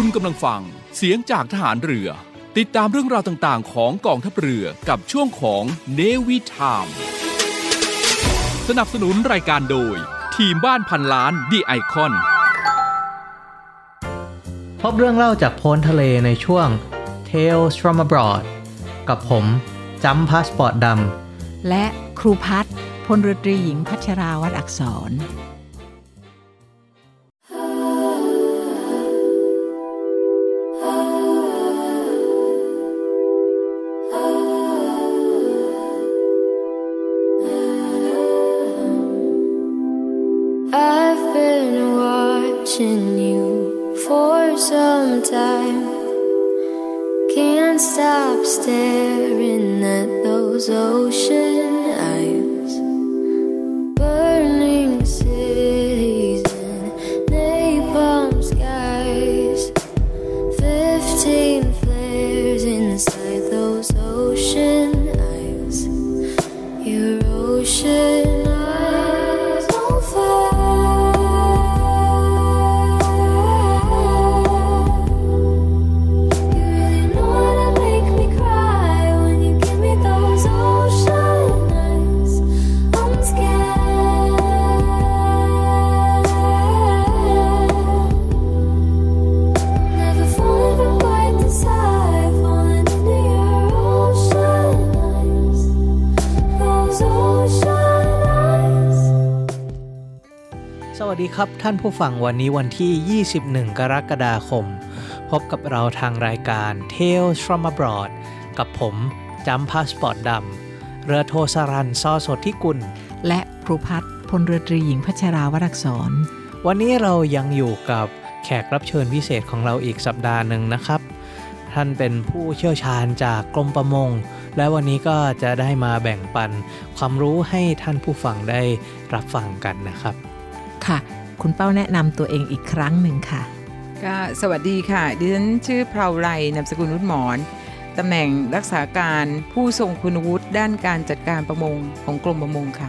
คุณกำลังฟัง เสียงจากทหารเรือ ติดตามเรื่องราวต่างๆ ของกองทัพเรือกับช่วงของ Navy Time สนับสนุนรายการโดย ทีมบ้านพันล้าน D Icon พบเรื่องเล่าจากโพ้นทะเลในช่วง Tales from abroad กับผมจัมพาสปอร์ตดำและครูพัฒน์พลเรือตรีหญิงพัชราวัดอักษร ท่านผู้ฟังวันนี้วันที่ 21 กรกฎาคม พบกับเราทางรายการ Tales from abroad กับผมจัมพาสปอร์ตดำเรือโทสรันซอสดที่กุล และครูพัฒพลเรือตรีหญิงพัชราวัดอักษร วันนี้เรายังอยู่กับแขกรับเชิญพิเศษของเราอีกสัปดาห์หนึ่งนะครับ ท่านเป็นผู้เชี่ยวชาญจากกรมประมง และวันนี้ก็จะได้มาแบ่งปันความรู้ให้ท่านผู้ฟังได้รับฟังกันนะครับ ค่ะ คุณเป้าแนะนำตัวเองอีกครั้งหนึ่งค่ะก็สวัสดีค่ะ ดิฉันชื่อเพลาไรนามสกุลนุชหมอนตำแหน่งรักษาการผู้ทรงคุณวุฒิด้านการจัดการประมงของกรมประมงค่ะ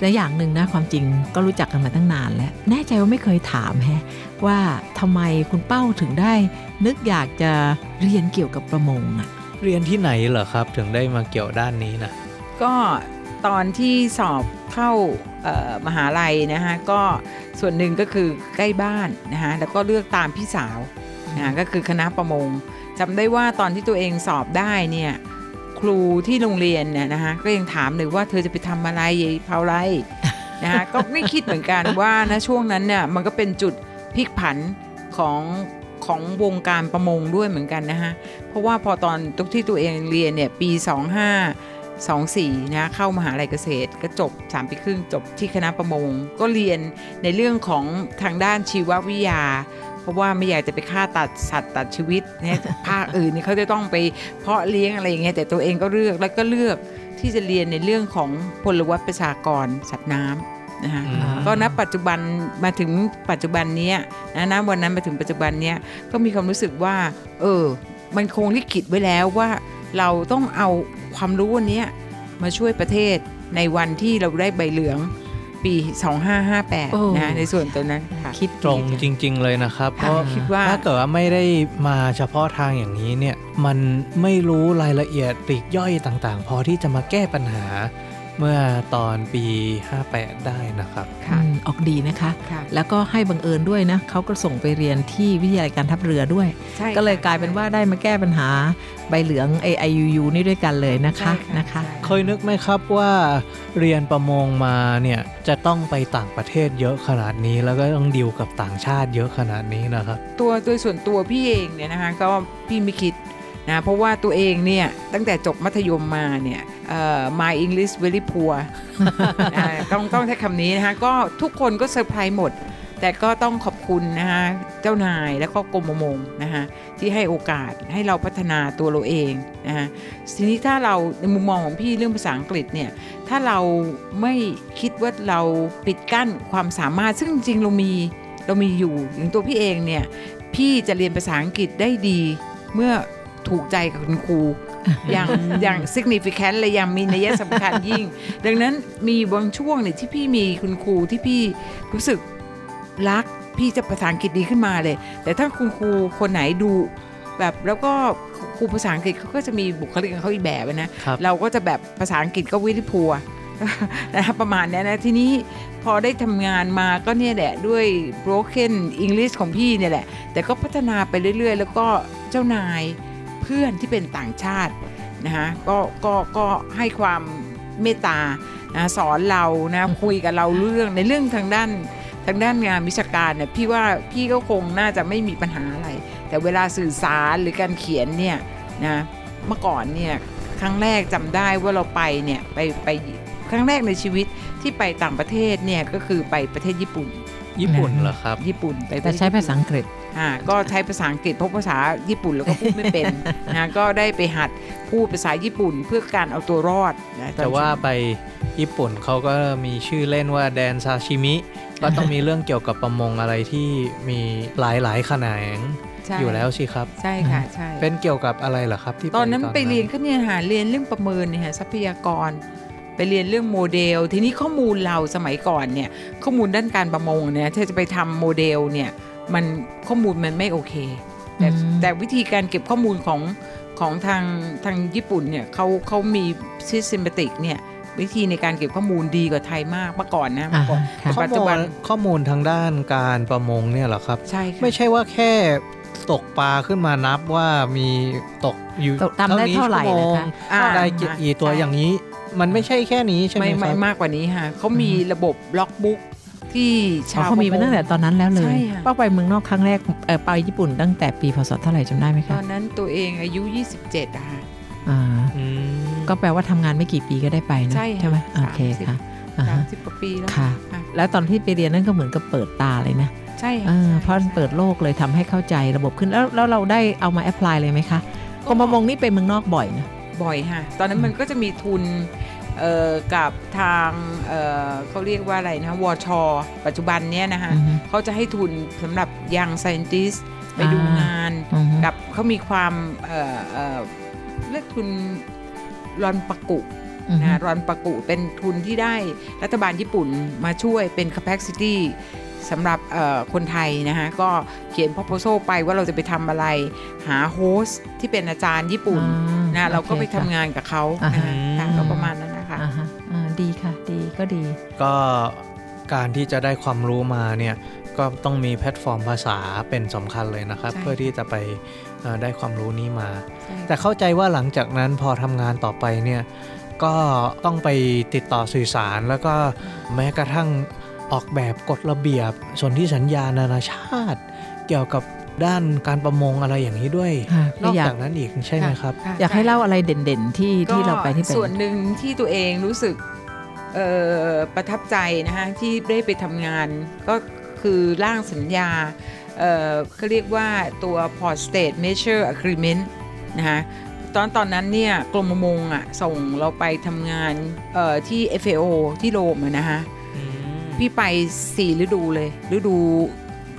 และอย่างหนึ่งนะความจริงก็รู้จักกันมาตั้งนานแล้ว แน่ใจว่าไม่เคยถามแฮะว่าทำไมคุณเป้าถึงได้ นึกอยากจะเรียนเกี่ยวกับประมงอะเรียนที่ไหนเหรอครับถึงได้มาเกี่ยวด้านนี้นะก็ ตอนที่สอบเข้ามหาลัยนะคะก็ส่วนหนึ่งก็คือใกล้บ้านนะคะแล้วก็เลือกตามพี่สาวนะะก็คือคณะประมงจำได้ว่าตอนที่ตัวเองสอบได้เนี่ยครูที่โรงเรียนเนี่ยนะคะก็ยังถามเลยว่าเธอจะไปทำอะไรเผาไรนะคะก็ไม่คิดเหมือนกันว่านะช่วงนั้นเนี่ยมันก็เป็นจุดพลิกผันของของวงการประมงด้วยเหมือนกันนะคะเพราะว่าพอตอนทุกที่ตัวเองเรียนเนี่ยปี 25 24นะเข้ามหาลัยเกษตรก็จบ 3 ปีครึ่งจบที่คณะประมง ก็เรียนในเรื่องของทางด้านชีววิทยา เพราะว่าไม่อยากจะไปฆ่าตัดสัตว์ตัดชีวิตเนี่ยภาคอื่นนี่เขาจะต้องไปเพาะเลี้ยงอะไรอย่างเงี้ยแต่ตัวเองก็เลือกแล้วก็เลือกที่จะเรียนในเรื่องของพลวัตประชากรสัตว์น้ำนะคะอืมก็ณปัจจุบันมาถึงปัจจุบันเนี้ยนะณวันนั้นมาถึงปัจจุบันเนี้ยก็มีความรู้สึกว่า เออ มันคงลิขิตไว้แล้วว่า เราต้องเอา ความรู้อันเนี้ยมาช่วยประเทศในวันที่เราได้ใบเหลืองปีโอ้2558 นะในส่วนตัวนั้นค่ะคิดตรงดีจริง ๆ เลยนะครับ เพค่ะราะคิดว่าถ้าเกิดว่าไม่ได้มาเฉพาะทางอย่างนี้เนี่ยมันไม่รู้รายละเอียดปลีกย่อยต่างๆ พอที่จะมาแก้ปัญหา เมื่อตอนปี 58 ได้นะครับค่ะอืมออกดีนะคะค่ะแล้วก็ให้บังเอิญด้วยนะเขาก็ส่งไปเรียนที่วิทยาลัยการทัพเรือด้วยใช่ก็เลยค่ะกลายเป็นว่าได้มาแก้ปัญหาใบเหลือง AIUU นี่ด้วยกันเลยนะคะใช่นะคะใช่เคยนึกไหมครับว่าเรียนประมงมาเนี่ยจะต้องไปต่างประเทศเยอะขนาดนี้ แล้วก็ต้องดิวกับต่างชาติเยอะขนาดนี้นะครับ ตัวโดยส่วนตัวพี่เองเนี่ยนะคะก็พี่ไม่คิด นะเพราะว่าตัวเองเนี่ยตั้งแต่จบมัธยมมาเนี่ยเอ่อ my English very poor ต้องต้องใช้คำนี้นะคะก็ทุกคนก็เซอร์ไพรส์หมด แต่ก็ต้องขอบคุณนะคะเจ้านายแล้วก็กรมประมงนะคะที่ให้โอกาสให้เราพัฒนาตัวเราเองนะคะทีนี้ถ้าเราในมุมมองของพี่เรื่องภาษาอังกฤษเนี่ยถ้าเราไม่คิดว่าเราปิดกั้นความสามารถซึ่งจริงเรามีเรามีอยู่อย่างตัวพี่เองเนี่ยพี่จะเรียนภาษาอังกฤษได้ดีเมื่อ ถูกใจกับคุณครูอย่างอย่าง significant เลยอย่างมีนัยสำคัญยิ่ง ดังนั้นมีบางช่วงเนี่ยที่พี่มีคุณครูที่พี่รู้สึกรักพี่จะภาษาอังกฤษดีขึ้นมาเลย แต่ถ้าคุณครูคนไหนดูแบบแล้วก็ครูภาษาอังกฤษเขาก็จะมีบุคลิกของเขาอีกแบบนะครับเราก็จะแบบภาษาอังกฤษก็วิลิพัวนะครับประมาณเนี้ยนะทีนี้พอได้ทำงานมาก็เนี่ยแหละด้วย broken English ของพี่เนี่ยแหละ แต่ก็พัฒนาไปเรื่อยๆ แล้วก็เจ้านาย เพื่อนที่เป็นต่างชาตินะฮะก็ก็ก็ให้ความเมตตานะสอนเรานะคุยกับเราเรื่องในเรื่องทางด้านทางด้านงานวิชาการเนี่ยพี่ว่าพี่ก็คงน่าจะไม่มีปัญหาอะไร แต่เวลาสื่อสารหรือการเขียนเนี่ยนะเมื่อก่อนเนี่ยครั้งแรกจำได้ว่าเราไปเนี่ยไปไปครั้งแรกในชีวิต ที่ไปต่างประเทศเนี่ยก็คือไปประเทศญี่ปุ่น ญี่ปุ่นเหรอครับ ญี่ปุ่นไปประแต่เทศใช้ญี่ปุ่นภาษาอังกฤษอ่าก็ใช้ภาษาอังกฤษเพราะภาษาญี่ปุ่นแล้วก็พูดไม่เป็นนะก็ได้ไปหัดพูดภาษาญี่ปุ่นเพื่อการเอาตัวรอดนะตอนแต่ว่าไปญี่ปุ่นเขาก็มีชื่อเล่นว่าแดนซาชิมิ ก็ต้องมีเรื่องเกี่ยวกับประมงอะไรที่มีหลายหลายๆแขนงใช่อยู่แล้วสิครับ ใช่ค่ะใช่เป็นเกี่ยวกับอะไรเหรอครับที่ตอนนั้นตไปเรียนก็เนี่ยหาเรียนเรื่องประเมินเนี่ยฮะทรัพยากร ไปเรียนเรื่องโมเดล ทีนี้ข้อมูลเราสมัยก่อนเนี่ยข้อมูลด้านการประมงเนี่ยถ้าจะไปทำโมเดลเนี่ยมันข้อมูลมันไม่โอเค แต่อืมแต่วิธีการเก็บข้อมูลของของทางทางญี่ปุ่นเนี่ยเขาเขามี systematic เนี่ยวิธีในการเก็บข้อมูลดีกว่าไทยมากเมื่อก่อนนะอ่าเมื่อก่อนค่ะข้อปัจจุมูบัลนข้อมูลทางด้านการประมงเนี่ยเหรอครับใช่ค่ะไม่ใช่ว่าแค่ตกปลาขึ้นมานับว่ามีตกอยู่ตกตำได้เท่าไหร่ชั่วโมงนะคะอ่าได้กี่ตัวใช่อย่างนี้ มันไม่ใช่แค่นี้ใช่ไหมไม่คไม่รับมากกว่านี้ค่ะเขามีระบบล็อกบุ๊กที่อ๋อชาวเขามีมาตั้งแต่ตอนนั้นแล้วเลยใช่ค่ะป้าไปเมืองนอกครั้งแรกเอ่อไปญี่ปุ่นตั้งแต่ปีพศเท่าไหร่จำได้ไหมตคะอนนั้นตัวเองอายุ 27อะค่ะอ่าอืมก็แปลว่าทำงานไม่กี่ปีก็ได้ไปนะใช่ค่ะไหมโอสามเคสิบค่ะอ่าสาฮะมสิบกว่าปีแล้วค่ะค่ะ แล้วตอนที่ไปเรียนนั่นก็เหมือนกับเปิดตาเลยนะใช่เอค่ะอใช่เพราะมันเปิดโลกเลยทำให้เข้าใจระบบขึ้นแล้วแล้วเราได้เอามาแอพพลายเลยไหมคะกรมประมงนี่ไปเมืองนอกบ่อยนะ บ่อยค่ะ ตอนนั้นมันก็จะมีทุนเอ่อกับทางเอ่อเขาเรียกว่าอะไรนะวช ปัจจุบันเนี้ยนะคะอือฮึเขาจะให้ทุนสำหรับยัง scientist ไปดูอ่างงานอือฮึกับเขามีความเอ่อเอ่อเรียกทุนรอนปะกุอือฮึนะรอนปะกุเป็นทุนที่ได้รัฐบาลญี่ปุ่นมาช่วยเป็น capacity สำหรับเอ่อคนไทยนะคะก็เขียน proposal ไปว่าเราจะไปทำอะไรหา host ที่เป็นอาจารย์ญี่ปุ่นอ่านะเราก็โอเคไปทำค่ะงานกับเขาอ่านะฮะคะค่ะก็ประมาณนั้นนะคะอ่าฮะอ่าดีค่ะดีก็ดี ก็การที่จะได้ความรู้มาเนี่ยก็ต้องมีแพลตฟอร์มภาษาเป็นสำคัญเลยนะครับใช่เพื่อที่จะไปเอ่อได้ความรู้นี้มาใช่แต่เข้าใจว่าหลังจากนั้นพอทำงานต่อไปเนี่ยก็ต้องไปติดต่อสื่อสารแล้วก็แม้กระทั่ง ออกแบบกฎระเบียบสนธิสัญญานานาชาติ เกี่ยวกับด้านการประมงอะไรอย่างนี้ด้วยค่ะนอกอยากจากนั้นอีกใช่ไหมครับค่ะอยากให้เล่าอะไรเด่นๆที่ที่เราไปที่เป็นส่วนหนึ่งที่ตัวเองรู้สึกเอ่อประทับใจนะคะที่ได้ไปทำงาน ก็คือร่างสัญญาเอ่อเขาเรียกว่าตัว Port State Measure Agreement นะคะตอนตอนนั้นเนี่ยกรมประมงอะส่งเราไปทำงานเอ่อที่ FAO ที่โรมอะนะคะ พี่ไปสี่ฤดูเลย ฤดู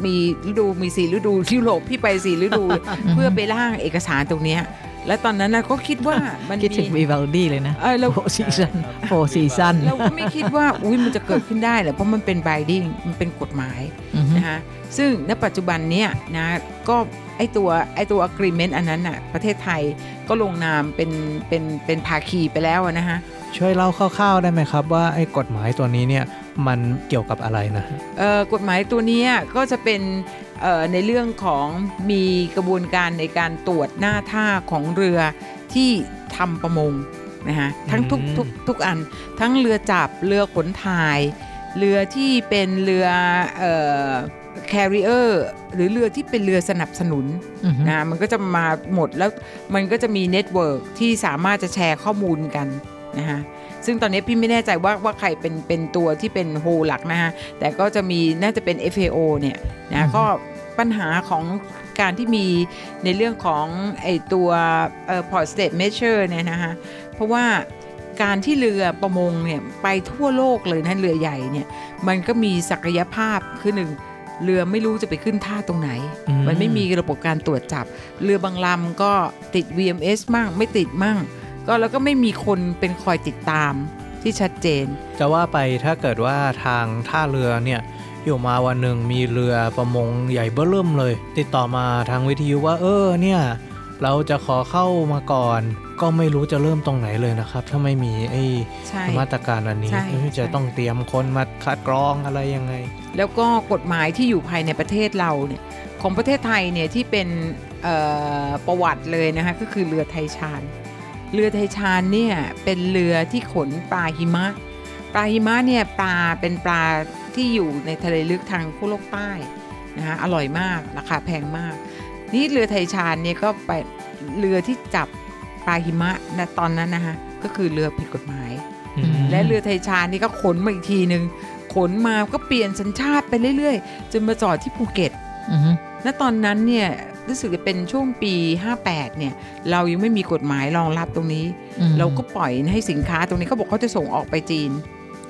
มีฤดูมีสี่ฤดูที่ยุโรปพี่ไปสี่ฤดูเพื่อไปร่างเอกสารตรงเนี้ยแล้วตอนนั้นนะก็คิดว่ามันคิดถึงวีวีวัลดี้เลยนะเออเรา Four Seasons Four Seasons เราก็ไม่คิดว่าอุ้ยมันจะเกิดขึ้นได้เหรอเพราะมันเป็น binding มันเป็นกฎหมายนะคะซึ่งณปัจจุบันเนี้ยนะก็ไอตัวไอตัว agreement อันนั้นน่ะประเทศไทยก็ลงนามเป็นเป็นเป็นภาคีไปแล้วอะนะคะช่วยเล่าคร่าวๆได้ไหมครับว่าไอ้กฎหมายตัวนี้เนี่ย มันเกี่ยวกับอะไรนะเอ่อกฎหมายตัวเนี้ยก็จะเป็นเอ่อในเรื่องของมีกระบวนการในการตรวจหน้าท่าของเรือที่ทำประมงนะคะทั้งทุกอืมทุกทุกอันทั้งเรือจับเรือขนถ่าย เรือที่เป็นเรือเอ่อ carrier หรือเรือที่เป็นเรือสนับสนุนนะมันก็จะมาหมดแล้วมันก็จะมี network ที่สามารถจะแชร์ข้อมูลกันนะฮะ ซึ่งตอนนี้พี่ไม่แน่ใจว่าว่าใครเป็นเป็นตัวที่เป็นโฮหลักนะฮะ แต่ก็จะมีน่าจะเป็น FAO เนี่ยอืนะอฮึก็ปัญหาของการที่มีในเรื่องของไอตัวเอ่อ port state measure เนี่ยนะฮะเพราะว่าการที่เรือประมงเนี่ยไปทั่วโลกเลยนะเรือใหญ่เนี่ยมันก็มีศักยภาพคือหนึ่งเรือไม่รู้จะไปขึ้นท่าตรงไหนอืมมันไม่มีระบบการตรวจจับ เรือบางลำก็ติด VMS มั่งไม่ติดมั่ง ก็แล้วก็ไม่มีคนเป็นคอยติดตามที่ชัดเจน จะว่าไปถ้าเกิดว่าทางท่าเรือเนี่ยอยู่มาวันหนึ่งมีเรือประมงใหญ่เบ้อเริ่มเลย ติดต่อมาทางวิทยุว่าเออเนี่ย เราจะขอเข้ามาก่อน ก็ไม่รู้จะเริ่มตรงไหนเลยนะครับ ถ้าไม่มีไอ้ใช่มาตรการอันนี้ใช่เอ้ยจะใช่ต้องเตรียมคนมาคัดกรองอะไรยังไง แล้วก็กฎหมายที่อยู่ภายในประเทศเราเนี่ยของประเทศไทยเนี่ยที่เป็นเอ่อประวัติเลยนะคะก็คือเรือไทยชาน เรือไทยชานเนี่ยเป็นเรือที่ขนปลาหิมะ ปลาหิมะเนี่ยปลาเป็นปลาที่อยู่ในทะเลลึกทางขั้วโลกใต้นะคะอร่อยมากราคาแพงมาก นี่เรือไทยชานเนี่ยก็ไปเรือที่จับปลาหิมะณตอนนั้นนะคะก็คือเรือผิดกฎหมายอืมและเรือไทยชานนี่ก็ขนมาอีกทีหนึ่งขนมาก็เปลี่ยนสัญชาติไปเรื่อยๆ จนมาจอดที่ภูเก็ตอือฮึ ณตอนนั้นเนี่ยรู้สึกจะเป็นช่วงปี 58 เนี่ย เรายังไม่มีกฎหมายรองรับตรงนี้อืมเราก็ปล่อยให้สินค้าตรงนี้เขาบอกเขาจะส่งออกไปจีน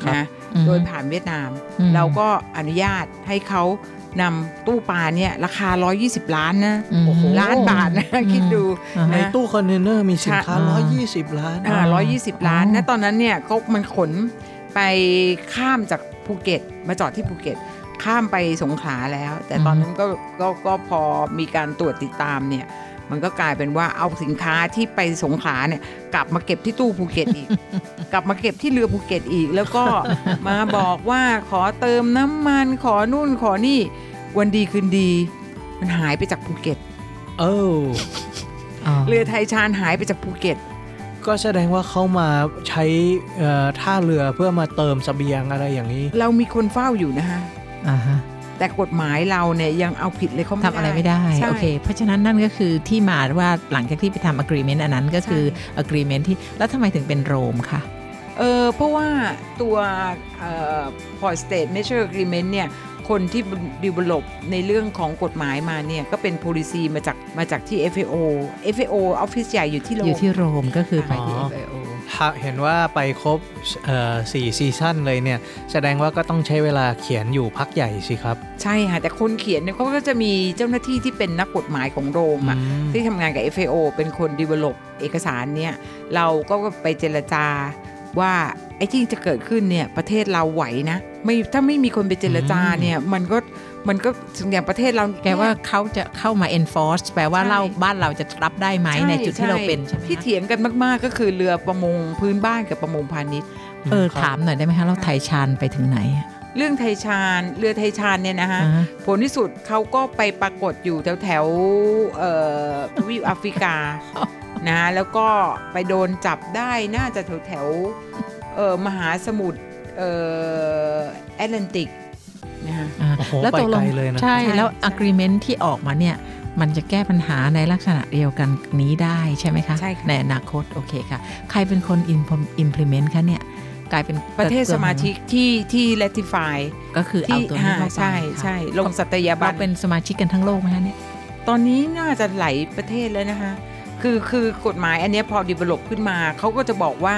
ครับนะอืมโดยผ่านเวียดนามอืมเราก็อนุญาตให้เขานำตู้ปลาเนี่ยราคา 120 ล้านนะอืมโอ้โหล้านบาทนะคิดดูอ่าในฮะตู้คอนเทนเนอร์มีสินค้าใช่120 ล้านอ่าอ๋อร้อยยี่สิบล้านอ๋อนะตอนนั้นเนี่ยเขามันขนไปข้ามจากภูเก็ตมาจอดที่ภูเก็ต ข้ามไปสงขลาแล้ว แต่ตอนนั้นก็ก็ก็พอมีการตรวจติดตามเนี่ย มันก็กลายเป็นว่าเอาสินค้าที่ไปสงขลาเนี่ย กลับมาเก็บที่ตู้ภูเก็ตอีก กลับมาเก็บที่เรือภูเก็ตอีก แล้วก็มาบอกว่าขอเติมน้ำมันขอนู่นขอนี่ วันดีคืนดี มันหายไปจากภูเก็ตเออเรือไทยชานหายไปจากภูเก็ตก็แสดงว่าเขามาใช้เอ่อท่าเรือเพื่อมาเติมเสบียงอะไรอย่างนี้ เรามีคนเฝ้าอยู่นะฮะ อ่าฮะแต่กฎหมายเราเนี่ยยังเอาผิดเลยเขาไม่ทำอะไรไม่ได้ใช่โอเค เพราะฉะนั้นนั่นก็คือที่มาว่าหลังจากที่ไปทำ agreement อันนั้นก็คือ agreement ที่แล้วทำไมถึงเป็นโรมคะเออเพราะว่าตัวเอ่อ port state measure agreement เนี่ย คนที่ develop ในเรื่องของกฎหมายมาเนี่ยก็เป็น policy มาจากมาจากที่ FAO FAO ออฟฟิศใหญ่อยู่ที่โรมอยู่ที่โรมก็คือไปที่อ๋อ FAO ถ้าเห็นว่าไปครบเอ่อสี่ซีซั่นเลยเนี่ย แสดงว่าก็ต้องใช้เวลาเขียนอยู่พักใหญ่สิครับ ใช่ค่ะ แต่คนเขียนเนี่ยเขาก็จะมีเจ้าหน้าที่ที่เป็นนักกฎหมายของโรมอะอืมที่ทำงานกับ FAO เป็นคน develop เอกสารเนี่ย เราก็ไปเจรจา ว่าไอ้ที่จะเกิดขึ้นเนี่ยประเทศเราไหวนะไม่ถ้าไม่มีคนไปเจรจาเนี่ยมันก็มันก็อย่างประเทศเราแกว่าเขาจะเข้ามา enforce แปลว่าใช่เราบ้านเราจะรับได้ไหมในจุดที่เราเป็นใช่ไหมที่คะเถียงกันมากๆก็คือเรือประมงพื้นบ้านกับประมงพาณิชย์เออถามหน่อยได้ไหมคะเราไทยชานไปถึงไหนอะเรื่องไทยชาญเรือไทยชาญเนี่ยนะฮะอ่าผลที่สุดเขาก็ไปปรากฏอยู่แถวแถวๆเอ่อทวีปแอฟริกา นะแล้วก็ไปโดนจับได้น่าจะแถวแถวๆเอ่อมหาสมุทรเอ่อแอตแลนติกนะฮะอ่าโอ้โหแล้วไปตกลไกลงเลยนะใช่ใช่แล้วใช่ agreement ที่ออกมาเนี่ยมันจะแก้ปัญหาในลักษณะเดียวกันนี้ได้ใช่ไหมคะใช่ค่ะในอนาคตโอเคค่ะ ใครเป็นคน implement- implement คะเนี่ยกลายเป็นประเทศสมาชิกที่ที่ ratify ก็คือเอาที่ตัวนี้อ่าเข้าไปใช่ค่ะใช่ลงสัตยาบัเรานเป็นสมาชิกกันทั้งโลกไหมคะเนี่ยตอนนี้น่าจะหลายประเทศแล้วนะคะ คือคือกฎหมายอันเนี้ยพอ develop ขึ้นมาเขาก็จะบอกว่า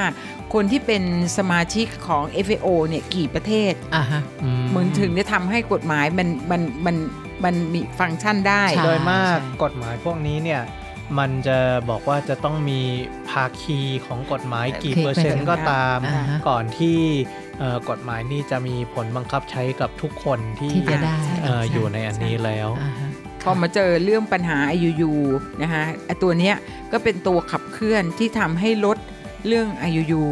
คนที่เป็นสมาชิกของ FAO เนี่ยกี่ประเทศอ่าฮะเหมือนถึงจะทำให้กฎหมายมันมันมันมันมีฟังก์ชันได้ใช่โดยมากกฎหมายพวกนี้เนี่ยมันจะบอกว่าจะต้องมีภาคีของกฎหมายกี่โอเคเปอร์เซ็นต์ก็ตามอ่าฮะก่อนที่เอ่อกฎหมายนี้จะมีผลบังคับใช้กับทุกคนที่ที่จะได้เอ่ออยู่ในอันนี้แล้วอ่าฮะ พอมาเจอเรื่องปัญหา IUU นะคะไอ้ตัวเนี้ยก็เป็นตัวขับเคลื่อนที่ทำให้ลดเรื่อง IUU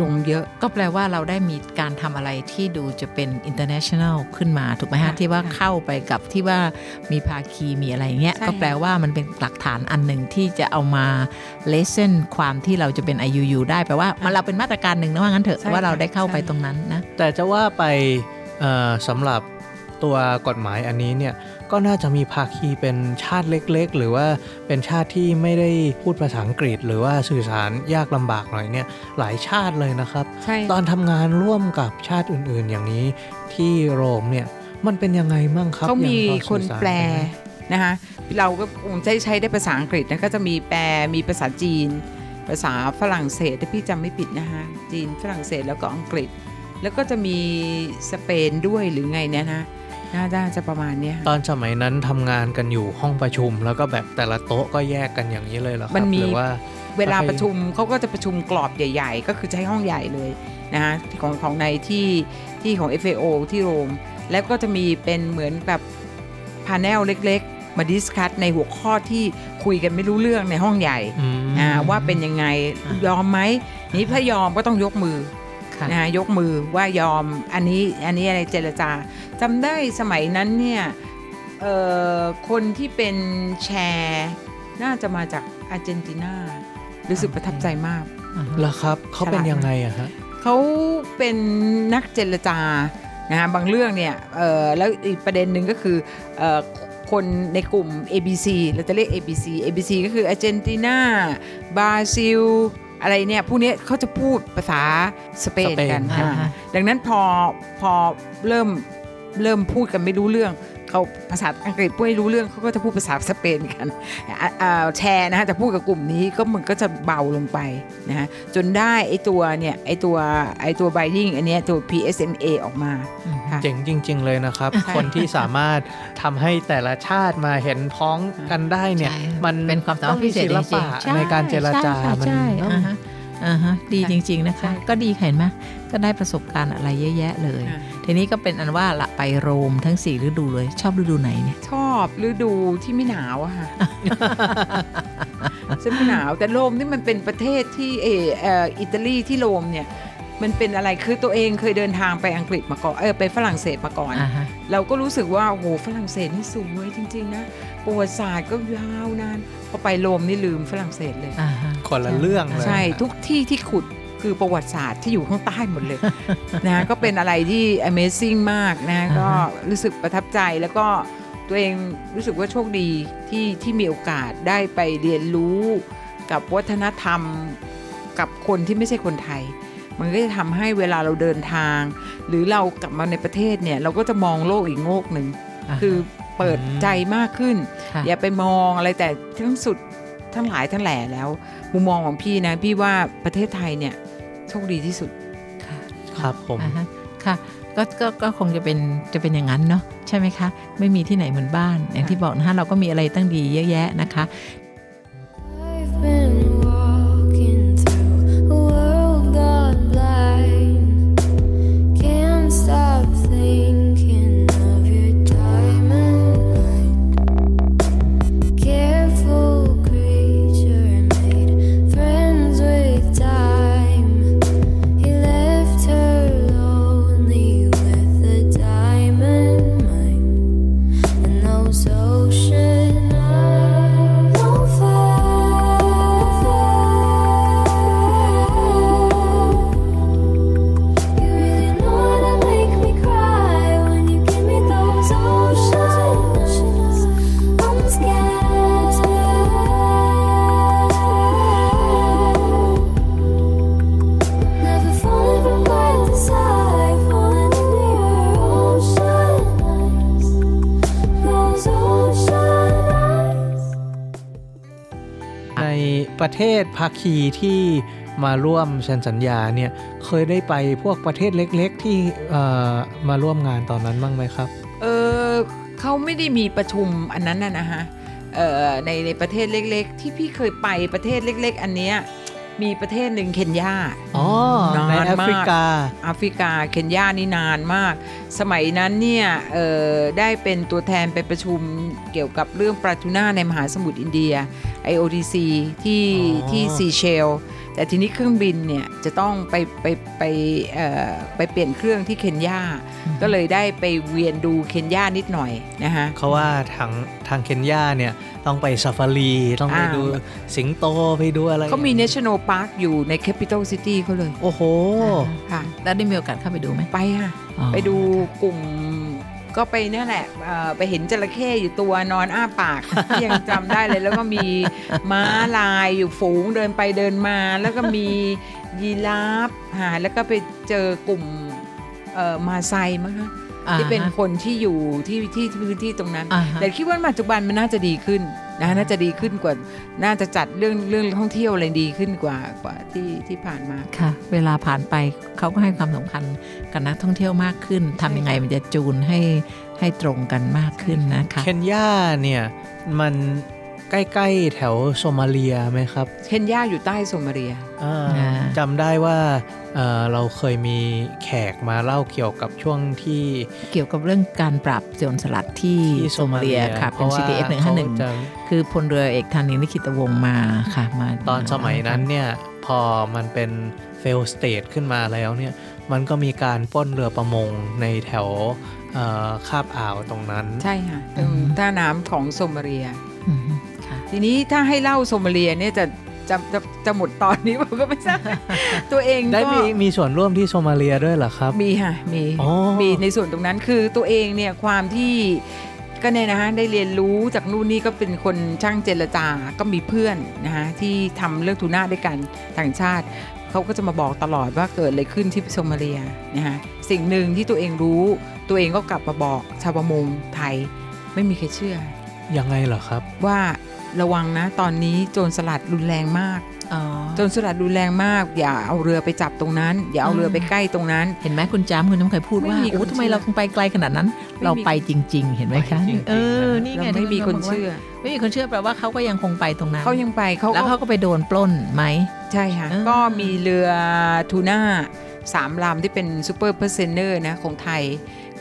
ลงเยอะ ก็แปลว่าเราได้มีการทำอะไรที่ดูจะเป็น international ขึ้นมาถูกไหมฮะค่ะที่ว่าค่ะเข้าไปกับที่ว่ามีภาคีมีอะไรอย่างเงี้ยใช่ก็แปลว่ามันเป็นหลักฐานอันหนึ่งที่จะเอามา lesson ความที่เราจะเป็น IUU ได้แปลว่ามันเราเป็นมาตรการหนึ่งนะว่างั้นเถอะใช่ว่าเราได้เข้าใช่ไปตรงนั้นนะแต่จะว่าไปเอ่อสำหรับตัวกฎหมายอันนี้เนี่ย ก็น่าจะมีภาคีเป็นชาติเล็ก ๆ หรือว่าเป็นชาติที่ไม่ได้พูดภาษาอังกฤษ หรือว่าสื่อสารยากลำบากหน่อยเนี่ยหลายชาติเลยนะครับใช่ตอนทำงานร่วมกับชาติอื่นๆ อย่างนี้ที่โรมเนี่ยมันเป็นยังไงมั่งครับเขามียังพอคนสื่อสารแปลได้ไหมนะคะเราก็คงใช้ใช้ได้ภาษาอังกฤษนะก็จะมีแปลมีภาษาจีน ภาษาฝรั่งเศสถ้าพี่จำไม่ผิดนะคะจีนฝรั่งเศสแล้วก็อังกฤษ แล้วก็จะมีสเปนด้วยหรือไงเนี่ยนะ น่าน่าจะประมาณเนี้ยตอนสมัยนั้นทำงานกันอยู่ห้องประชุม แล้วก็แบบแต่ละโต๊ะก็แยกกันอย่างนี้เลยเหรอครับมันมีหรือว่าเวลาประเภทประชุมเขาก็จะประชุมกรอบใหญ่ ๆ ก็คือใช้ห้องใหญ่เลยนะคะของของในที่ที่ของ FAO ที่โรม แล้วก็จะมีเป็นเหมือนแบบ panel เล็กๆ มา discuss ในหัวข้อที่คุยกันไม่รู้เรื่องในห้องใหญ่อืมอ่าว่าเป็นยังไงอะยอมไหมนี่ถ้ายอมก็ต้องยกมือค่ะ นะฮะยกมือว่ายอมอันนี้อันนี้อะไรเจรจาจำได้สมัยนั้นเนี่ยเอ่อคนที่เป็นแชร์น่าจะมาจากอาร์เจนตินารู้สึกประทับใจมากอ่าฮะเหรอครับเขาเป็นฉลาดยังไงอะฮะเขาเป็นนักเจรจานะฮะบางเรื่องเนี่ยเอ่อแล้วอีกประเด็นหนึ่งก็คือเอ่อคนในกลุ่ม ABC เราจะเรียก ABC ABC ก็คืออาร์เจนตินาบราซิล อะไรเนี่ยพวกเนี้ยเขาจะพูดภาษาสเปนสเปนกันอ่าอ่าฮะดังนั้นพอพอเริ่มเริ่มพูดกันไม่รู้เรื่อง เขาภาษาอังกฤษพูดไม่รู้เรื่องเขาก็จะพูดภาษาสเปนกันอ่าอ่าแชร์นะฮะแต่พูดกับกลุ่มนี้ก็มันก็จะเบาลงไปนะฮะจนได้ไอตัวเนี่ยไอตัวไอตัวไบดิ้งอันเนี้ยตัว PSMA ออกมาอืมค่ะเจ๋งจริง ๆ เลยนะครับใช่คนที่สามารถทำให้แต่ละชาติมาเห็นพ้องกันได้เนี่ยใช่มันเป็นความสามารถพิเศษต้องจศิลริงปะๆช่ในการเจรจาใช่มันใช่ต้องอ่าฮะอ่าฮะดีจริง ๆ นะคะใช่ก็ดีเห็นไหมก็ได้ประสบการณ์อะไรเยอะแยะเลยค่ะ ทีนี้ก็เป็นอันว่าละไปโรมทั้ง4ฤดูเลย ชอบฤดูไหนเนี่ยชอบฤดูที่ไม่หนาวอะค่ะซึ่งไม่หนาวแต่โรมนี่มันเป็นประเทศที่เออเอ่ออิตาลีที่โรมเนี่ยมันเป็นอะไรคือตัวเองเคยเดินทางไปอังกฤษมาก่อนเออไปฝรั่งเศสมาก่อนอ่าฮะเราก็รู้สึกว่าโอ้โหฝรั่งเศสนี่สวยจริง ๆ นะประวัติศาสตร์ก็ยาวนานพอไปโรมนี่ลืมฝรั่งเศสเลยอ่าฮะคนละเรื่องเลยใช่ทุกที่ที่ขุด คือประวัติศาสตร์ที่อยู่ข้างใต้หมดเลยนะก็เป็นอะไรที่ Amazing มากนะอ่าฮะก็รู้สึกประทับใจแล้วก็ตัวเองรู้สึกว่าโชคดีที่ที่มีโอกาสได้ไปเรียนรู้กับวัฒนธรรมกับคนที่ไม่ใช่คนไทย มันก็จะทำให้เวลาเราเดินทาง หรือเรากลับมาในประเทศเนี่ยเราก็จะมองโลกอีกโงกหนึ่งาฮะคือเปิดใจมากขึ้นค่ะอย่าไปมองอะไรแต่ทั้งสุดทั้งหลายทั้งแหล่แล้ว มุมมองของพี่นะ พี่ว่าประเทศไทยเนี่ย โชคดีที่สุดค่ะครับผมอ่าฮะค่ะก็ก็ก็คงจะเป็นจะเป็นอย่างนั้นเนาะใช่ไหมคะ ไม่มีที่ไหนเหมือนบ้าน อย่างที่บอกนะคะเราก็มีอะไรตั้งดีเยอะแยะนะคะ ภาคีที่มาร่วมเซ็นสัญญาเนี่ยเคยได้ไปพวกประเทศเล็ก ๆ ที่เอ่อมาร่วมงานตอนนั้นบ้างไหมครับ เออเขาไม่ได้มีประชุมอันนั้นนะนะฮะเอ่อในในประเทศเล็ก ๆ ที่พี่เคยไปประเทศเล็ก ๆ อันเนี้ยมีประเทศหนึ่งเคนยาอ๋อนานในแอฟริกาแอฟริกาเคนยานี่นานมาก สมัยนั้นเนี่ยเอ่อได้เป็นตัวแทนไปประชุมเกี่ยวกับเรื่องปลาทูน่าในมหาสมุทรอินเดีย IODC ที่อ๋อที่ซีเชลแต่ทีนี้เครื่องบินเนี่ยจะต้องไปไปไปเอ่อไปเปลี่ยนเครื่องที่เคนยา ก็เลยได้ไปเวียนดูเคนยานิดหน่อยนะคะเขาว่าทางทางเคนยาเนี่ยต้องไปซาฟารี ต้องไปอ่าดูสิงโตไปดูอะไรเขามี National Park อยู่ใน Capital City เขาเลย โอ้โห ค่ะ แล้วได้มีโอกาสเข้าไปดูไหมไปค่ะอ๋อไปดูกลุ่ม ก็ไปเนี่ยแหละเอ่อไปเห็นจระเข้อยู่ตัวนอนอ้าปากที่ยังจำได้เลย แล้วก็มีม้าลายอยู่ฝูงเดินไปเดินมา แล้วก็มียีราฟหาแล้วก็ไปเจอกลุ่มเอ่อมาไซมั้งคะอ่าที่เป็นฮะคนที่อยู่ที่ที่ที่พื้นที่ตรงนั้นอ่าฮะแต่คิดว่าปัจจุบันมันน่าจะดีขึ้น นะน่าจะดีขึ้นกว่า น่าจะจัดเรื่องเรื่องท่องเที่ยวอะไรดีขึ้นกว่ากว่าที่ที่ผ่านมาค่ะ เวลาผ่านไปเขาก็ให้ความสำคัญกับนักท่องเที่ยวมากขึ้นทำยังไงมันจะจูนให้ให้ตรงกันมากขึ้นนะคะเคนยาเนี่ยมัน ใกล้ๆแถวโซมาเลียไหมครับ เคนยาอยู่ใต้โซมาเลียอ่าอ่าจำได้ว่าเอ่อเราเคยมีแขกมาเล่าเกี่ยวกับช่วงที่ เกี่ยวกับเรื่องการปราบโจรสลัดที่ที่โซมาเลียค่ะเพเป็นราะว่า CTF เขาจะ151 คือพลเรือเอกธานินทร์ลิขิตวงศ์มาค่ะมาตอนสมัยนั้นเนี่ยพอมันเป็น fail state ขึ้นมาแล้วเนี่ยมันก็มีการปล้นเรือประมงในแถวเอ่อคาบอ่าวตรงนั้น ใช่ค่ะตรงท่าน้ำของโซมาเลียอืมค่ะ ทีนี้ถ้าให้เล่าโซมาเลียเนี่ยจะจะจะจะหมดตอนนี้ผมก็ไม่ทราบตัวเองได้ก็มีมีส่วนร่วมที่โซมาเลียด้วยเหรอครับ มีค่ะมีอ๋อมีในส่วนตรงนั้นคือตัวเองเนี่ยความที่ก็เนี่ยนะฮะได้เรียนรู้จากนู่นนี่ก็เป็นคนช่างเจรจา ก็มีเพื่อนนะฮะที่ทำเรื่องทูน่าด้วยกันต่างชาติเขาก็จะมาบอกตลอดว่าเกิดอะไรขึ้นที่โซมาเลียนะฮะสิ่งหนึ่งที่ตัวเองรู้ ตัวเองก็กลับมาบอกชาวประมงไทยไม่มีใครเชื่อ ยังไงเหรอครับ ว่าระวังนะตอนนี้โจรสลัดรุนแรงมากอ๋อโจรสลัดรุนแรงมาก อย่าเอาเรือไปจับตรงนั้น อย่าเอาเรือไปใกล้ตรงนั้น เห็นไหมคุณจ้ำคุณน้ำเคยพูดว่าไม่มีคนโอ้ทำไมเชื่อเราถึงไปไกลขนาดนั้นไม่มีเราไปจริง ๆ เห็นไหมคะไปจริงๆเออนี่ไงเราไม่มีคนเชื่อ ไม่มีคนเชื่อแปลว่าเขาก็ยังคงไปตรงนั้นเขายังไปเขาแล้วก็เขาก็ไปโดนปล้นไหมใช่ค่ะเออก็มีเรือทูน่าสามลำที่เป็น super purse seiner นะของไทย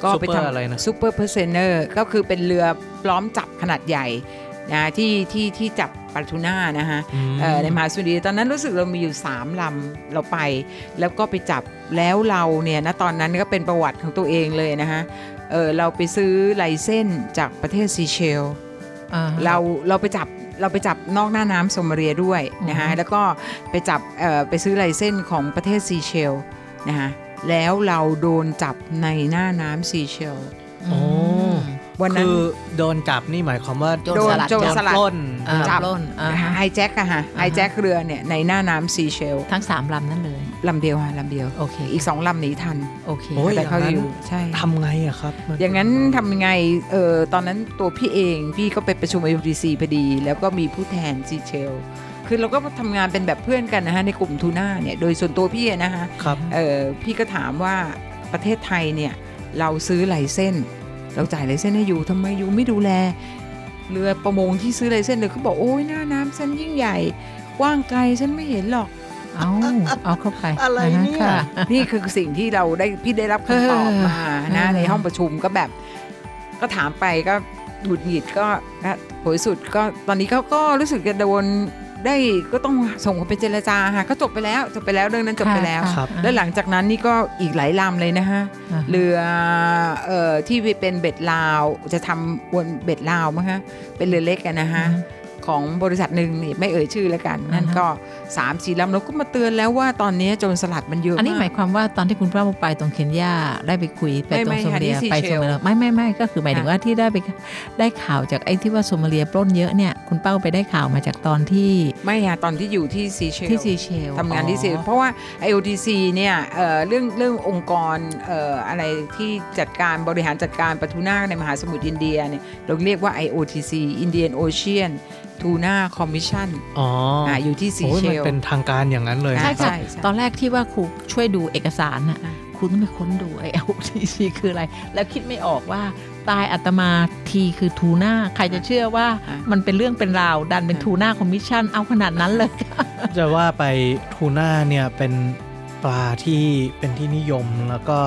ก็ไป Super ทำอะไรนะ super purse seiner ก็คือเป็นเรือล้อมจับขนาดใหญ่นะที่ที่ที่จับปลาทูน่านะฮะอืมเอ่อในมหาสมุทรอินเดียตอนนั้นรู้สึกเรามีอยู่ 3 ลำเราไป แล้วก็ไปจับแล้วเราเนี่ยนะตอนนั้นก็เป็นประวัติของตัวเองเลยนะฮะเออเราไปซื้อไลเส้นจากประเทศซีเชลอ่าเราเราไปจับเราไปจับนอกหน้าน้ำโซมาเลียด้วยนะฮะอือฮึแล้วก็ไปจับเอ่อไปซื้อไลเส้นของประเทศซีเชลนะฮะ แล้วเราโดนจับในหน้าน้ำซีเชลโอ้วันนั้นคือโดนจับนี่หมายความว่าโจรสลัดโจรสลัดปล้นอ่าจับปล้นอ่าฮะไฮแจ็คอะฮะไฮแจ็คเรือเนี่ยในหน้าน้ำซีเชล ทั้งสามลำนั่นเลยลำเดียวค่ะลำเดียวโอเคอีกสองลำหนีทันโอเคโอ้ยแต่เขาอย่างนั้นอยู่ใช่ทำไงอะครับมันอย่างนั้นทำยังไงเออตอนนั้นตัวพี่เองพี่ก็ไปประชุม IOTC พอดี แล้วก็มีผู้แทนซีเชล คือเราก็ทำงานเป็นแบบเพื่อนกันนะฮะในกลุ่มทูน่าเนี่ยโดยส่วนตัวพี่อะนะฮะครับเออพี่ก็ถามว่าประเทศไทยเนี่ยเราซื้อไลเส้น เราจ่ายไลเส้นให้อยู่ทำไมอยู่ไม่ดูแลเรือประมงที่ซื้อไลเส้นเลยเขาบอกโอ้ยหน้าน้ำฉันยิ่งใหญ่กว้างไกลฉันไม่เห็นหรอกเอาเอาเข้าไปอะไรเนี่ยค่ะนี่คือสิ่งที่เราได้พี่ได้รับคำตอบมาเอนะอในห้องประชุมก็แบบ ก็ถามไปก็หงุดหงิดก็ก็ผลสุดก็ตอนนี้เขาก็รู้สึกจะโดน ได้ก็ต้องส่งเขาไปเจรจาค่ะก็จบไปแล้วจบไปแล้วเรื่องนั้นจบไปแล้วค่ะครับ แล้วหลังจากนั้นนี่ก็อีกหลายลำเลยนะฮะอ่าฮะเรือเอ่อที่เป็นเบ็ดลาวจะทำบนเบ็ดลาวมั้งฮะเป็นเรือเล็กกันนะฮะ ของบริษัทหนึ่งนี่ไม่เอ่ยชื่อแล้วกันนั่นอ่าฮะก็3ามสี่ลำเราก็มาเตือนแล้วว่าตอนนี้โจรสลัดมันเยอะอันนี้หมากมายความว่าตอนที่คุณป้าไปตรงเคนยาได้ไปคุยไปตรงไม่โซมาเลียค่ะที่ไปซีเชโซลมาเลียไม่ไม่ไม่ก็คือหมายถึงค่ะว่าที่ได้ไปได้ข่าวจากไอ้ที่ว่าโซมาเลียปล้นเยอะเนี่ยคุณป้าไปได้ข่าวมาจากตอนที่ไม่ค่ะตอนที่อยู่ที่ซีเชลที่ซีเชลทำงานที่ซีเพราะว่า IOTC เนี่ยเอ่อเรื่องเรื่ององค์กรเอ่ออะไรที่จัดการบริหารจัดการปลาทูน่าในมหาสมุทรอินเดียเนี่ยเราเรียกว่า IOTC Indian Ocean Tuna Commission อ๋ออ่าอยู่ที่ซีโอ้ยเชมันลเป็นทางการอย่างนั้นเลยใช่นะครับใช่ใช่ตอนแรกที่ว่าครูช่วยดูเอกสารน่ะค่ะครูต้องไปค้นดูไอ้ LTC คืออะไร แล้วคิดไม่ออกว่าตายอัตมาทีคือทูน่าใครจะเชื่อว่าอะมันเป็นเรื่องเป็นราว ดันเป็นอะทูน่าคอมมิชชั่นเอาขนาดนั้นเลย จะว่าไปทูน่าเนี่ยเป็นปลาที่เป็นที่นิยมแล้วก็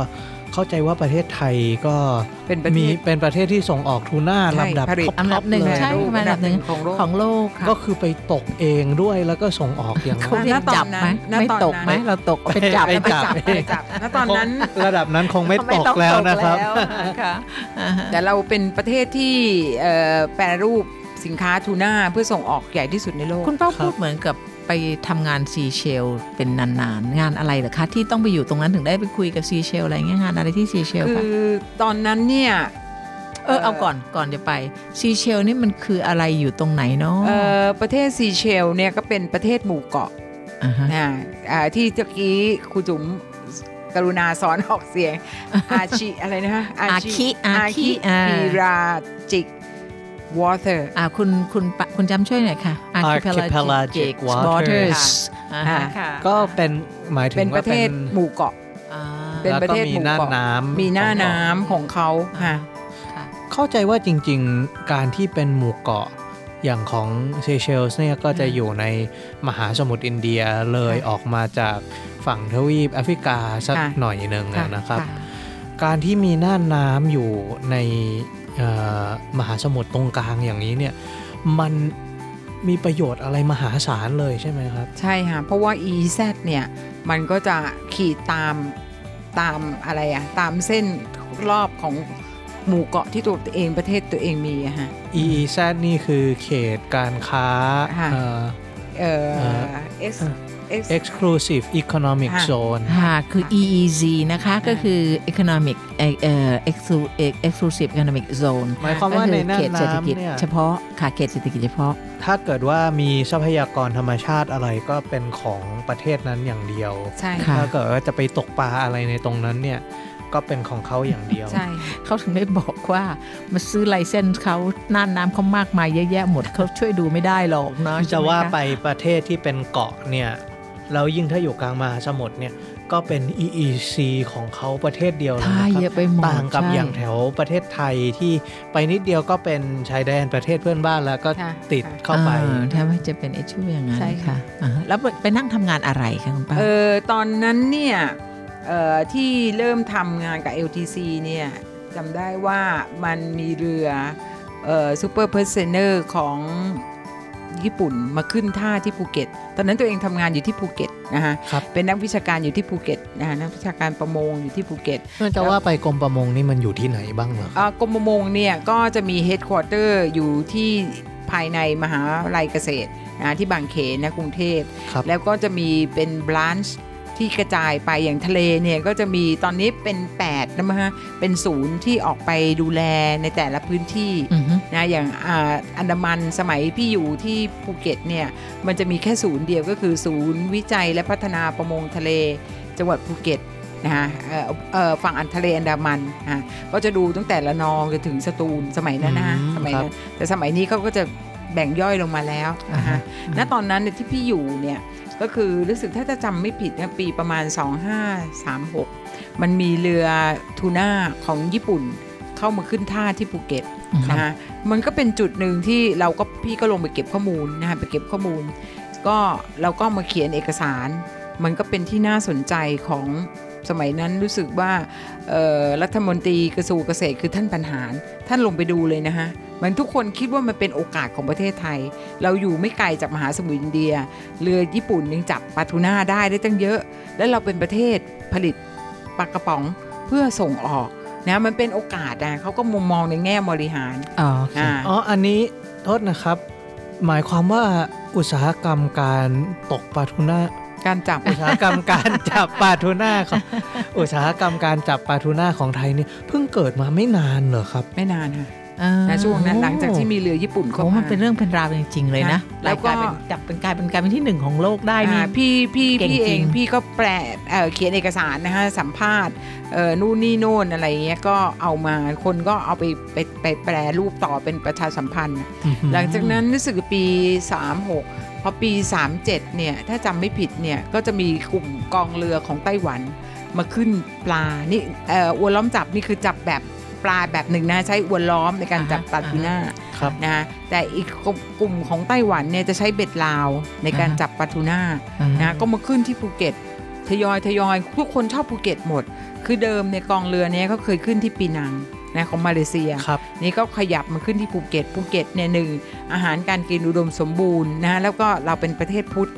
เข้าใจว่าประเทศไทยก็เป็นประเทมีศเป็นประเทศที่ส่งออกทูน่าใช่ลำดับผลิตท็อปอันดับหนึ่งเลยใช่อันดับหนึ่งของโลกของโลกค่ะก็คือไปตกเองด้วยแล้วก็ส่งออกอย่างเขานั้นเรียกจับไหมณตอนนั้นไม่ตกไหมณตอนนั้นเราตกไปจับไปไปจับจับไปจับณตอนนั้นระดับนั้นคงไม่เขาตกแล้วนะครับแล้วค่ะอ่าฮะแต่เราเป็นประเทศที่เอ่อแปรรูปสินค้าทูน่าเพื่อส่งออกใหญ่ที่สุดในโลก คุณเป้าครับพูดเหมือนกับ ไปทำงานซีเชลเป็นนานๆ งานอะไรเหรอคะ ที่ต้องไปอยู่ตรงนั้นถึงได้ไปคุยกับซีเชลอะไรเงี้ยงานอะไรที่ซีเชลคืคะอตอนนั้นเนี่ยเออเอาก่อนก่อนจะไปซีเชลนี่มันคืออะไรอยู่ตรงไหนเนาะเอ่อประเทศซีเชลเนี่ยก็เป็นประเทศหมู่เกาะอ่าฮะนะอ่าที่เมื่อกี้ครูจุ๋มกรุณาสอนออกเสียงอาชิอะไรนะฮะอาคิอาอาคิคิอ่าพิราจิก วอเตอร์อ่าคุณคุณปะคุณจำช่วยหน่อยค่ะ Archipelagic waters waters อ่าฮะอ่าค่ะก็เป็นหมายถึเป็นงปว่าระเทเป็ศนหมู่เกาะอ่าเป็นประเทศแล้วก็หมู่มีหน้าเกาะน้ำมีหน้าของเกาะน้ำของเขาค่ะค่ะเข้าใจว่าจริง ๆ การที่เป็นหมู่เกาะอย่างของเซเชลส์เนี่ยก็จะอยู่ในมหาสมุทรอินเดียเลยค่ะออกมาจากฝั่งทวีปแอฟริกาสักค่ะหน่อยหนึ่งค่ะอะนะครับค่ะการที่มีน่านน้ำอยู่ในเอ่อ มหาสมุทรตรงกลางอย่างนี้เนี่ยมันมีประโยชน์อะไรมหาศาลเลยใช่ไหมครับ ใช่ค่ะเพราะว่า EZ เนี่ยมันก็จะขีดตามตามอะไรอะตามเส้นรอบของหมู่เกาะที่ตัวเองประเทศตัวเองมีอะฮะ EEZ นี่คือเขตการค้าค่ะเอ่อเอ่อเอ่อ X เอ่อ X Exclusive Economic ค่ะ Zone ค่ะคือ EEZ นะคะก็คือ Economic เอ่อเอ่อ Exclu- Exclusive Economic Zone หมายความว่าในก็น่าเขนตเศรษฐกิจน้ำเนี่ย เฉพาะค่ะเขตเศรษฐกิจเฉพาะ ถ้าเกิดว่ามีทรัพยากรธรรมชาติอะไรก็เป็นของประเทศนั้นอย่างเดียว ใช่ค่ะ ถ้าเกิดว่าจะไปตกปลาอะไรในตรงนั้นเนี่ย ก็เป็นของเขาอย่างเดียว ใช่ เขาถึงได้บอกว่ามาซื้อไลเซนส์เขาน่านน้ำเขามากมายเยอะแยะหมดเขาช่วยดูไม่ได้หรอกเนาะจะใช่หมว่าคะไปประเทศที่เป็นเกาะเนี่ย แล้วยิ่งถ้าอยู่กลางมหาสมุทรเนี่ยก็เป็น EEC ของเขาประเทศเดียวเลยใช่นะคเยรับอะไปหมดต่างกับใช่อย่างแถวประเทศไทยที่ไปนิดเดียวก็เป็นชายแดนประเทศเพื่อนบ้านแล้วก็ค่ะติดค่ะเข้าไปอ่ถ้าไม่จะเป็นไอ้ช่วอย่างนั้นใช่ค่ะค่ะอ่าฮะแล้วไปนั่งทำงานอะไรคะคุณป้าเออตอนนั้นเนี่ยเอ่อที่เริ่มทำงานกับ LTC เนี่ยจำได้ว่ามันมีเรือเอ่อ super purse seiner ของ ญี่ปุ่นมาขึ้นท่าที่ภูเก็ต ตอนนั้นตัวเองทำงานอยู่ที่ภูเก็ตนะฮะครับเป็นนักวิชาการอยู่ที่ภูเก็ตนะฮะนักวิชาการประมงอยู่ที่ภูเก็ตมันจะว่าไปกรมประมงนี่มันอยู่ที่ไหนบ้างเหรอครับอ่ากรมประมงเนี่ยก็จะมีเฮดค q u เตอร์อยู่ที่ภายในมหาลัยเกษตรนะที่บางเขนนะกรุงเทพครับแล้วก็จะมีเป็น branch ที่กระจายไปอย่างทะเลเนี่ยก็จะมีตอนนี้เป็น8นะฮะเป็นศูนย์ที่ออกไปดูแลในแต่ละพื้นที่อือฮึนะอย่างอ่าอันดามันสมัยพี่อยู่ที่ภูเก็ตเนี่ยมันจะมีแค่ศูนย์เดียวก็คือศูนย์วิจัยและพัฒนาประมงทะเล จังหวัดภูเก็ตนะฮะเอ่อเอ่อฝั่งอันทะเลอันดามันนะฮะก็จะดูตั้งแต่ระนองจนถึงสตูลสมัยนั้นนะฮะอืมสมัยนั้นบแต่สมัยนี้เขาก็จะแบ่งย่อยลงมาแล้วนะฮะณตอนนั้นเนี่ยที่พี่อยู่เนี่ย ก็คือรู้สึกถ้าจะจำไม่ผิดนะปีประมาณ 2536 มันมีเรือทูน่าของญี่ปุ่นเข้ามาขึ้นท่าที่ภูเก็ตครับนะฮะมันก็เป็นจุดหนึ่งที่เราก็พี่ก็ลงไปเก็บข้อมูลนะฮะไปเก็บข้อมูล ก็เราก็มาเขียนเอกสาร มันก็เป็นที่น่าสนใจของ สมัยนั้นรู้สึกว่าเอ่อรัฐมนตรีกระทรวงเกษตรคือท่านปัญหาร ท่านลงไปดูเลยนะฮะมันทุกคนคิดว่ามันเป็นโอกาสของประเทศไทย เราอยู่ไม่ไกลจากมหาสมุทรอินเดีย เรือญี่ปุ่นยังจับปลาทูน่าได้ได้ตั้งเยอะ และเราเป็นประเทศผลิตปลากระป๋องเพื่อส่งออกนะมันเป็นโอกาสนะเขาก็มุมมองในแง่บริหารอ๋อโอเคอ่าอ๋ออันนี้โทษนะครับ หมายความว่าอุตสาหกรรมการตกปลาทูน่า การจับอุตสาหกรรมการจับปลาทูน่าของอุตสาหกรรมการจับปลาทูน่าของไทยเนี่ยเพิ่งเกิดมาไม่นานเหรอครับ ไม่นานค่ะอ่านะช่วงนั้นหลังจากที่มีเรือญี่ปุ่นเข้าโอ้มามันเป็นเรื่องเป็นราวจริงๆเลยนะแล้วก็กลายเป็นจับเป็นกลายเป็นกลายเป็นที่หนึ่งของโลกได้นี่อ่าพี่พี่เก่งพี่เอจริงงพี่ก็แปลเอ่อเขียนเอกสารนะฮะสัมภาษณ์เอ่อนู่นนี่โน่นอะไรเงี้ยก็เอามาคนก็เอาไปไปไปแปลรูปต่อเป็นประชาสัมพันธ์ หลังจากนั้นรู้สึกปี 36 พอปี 37เนี่ยถ้าจำไม่ผิดเนี่ยก็จะมีกลุ่มกองเรือของไต้หวันมาขึ้นปลา นี่เอ่ออวนล้อมจับนี่คือจับแบบปลาแบบหนึ่งนะใช้อวนล้อมในการจับปลาทูน่าครับนะแต่อีกกลุ่มของไต้หวันเนี่ยจะใช้เบ็ดราวในการอ่าฮะจับปลาทูน่าอ่านะก็มาขึ้นที่ภูเก็ตทยอยทยอยทุกคนชอบภูเก็ตหมด คือเดิมในกองเรือเนี้ยเขาเคยขึ้นที่ปีนัง นะของมาเลเซียครับนี่ก็ขยับมาขึ้นที่ภูเก็ตภูเก็ตเนี่ยหนึ่งอาหารการกินอุดมสมบูรณ์นะฮะแล้วก็เราเป็นประเทศพุทธ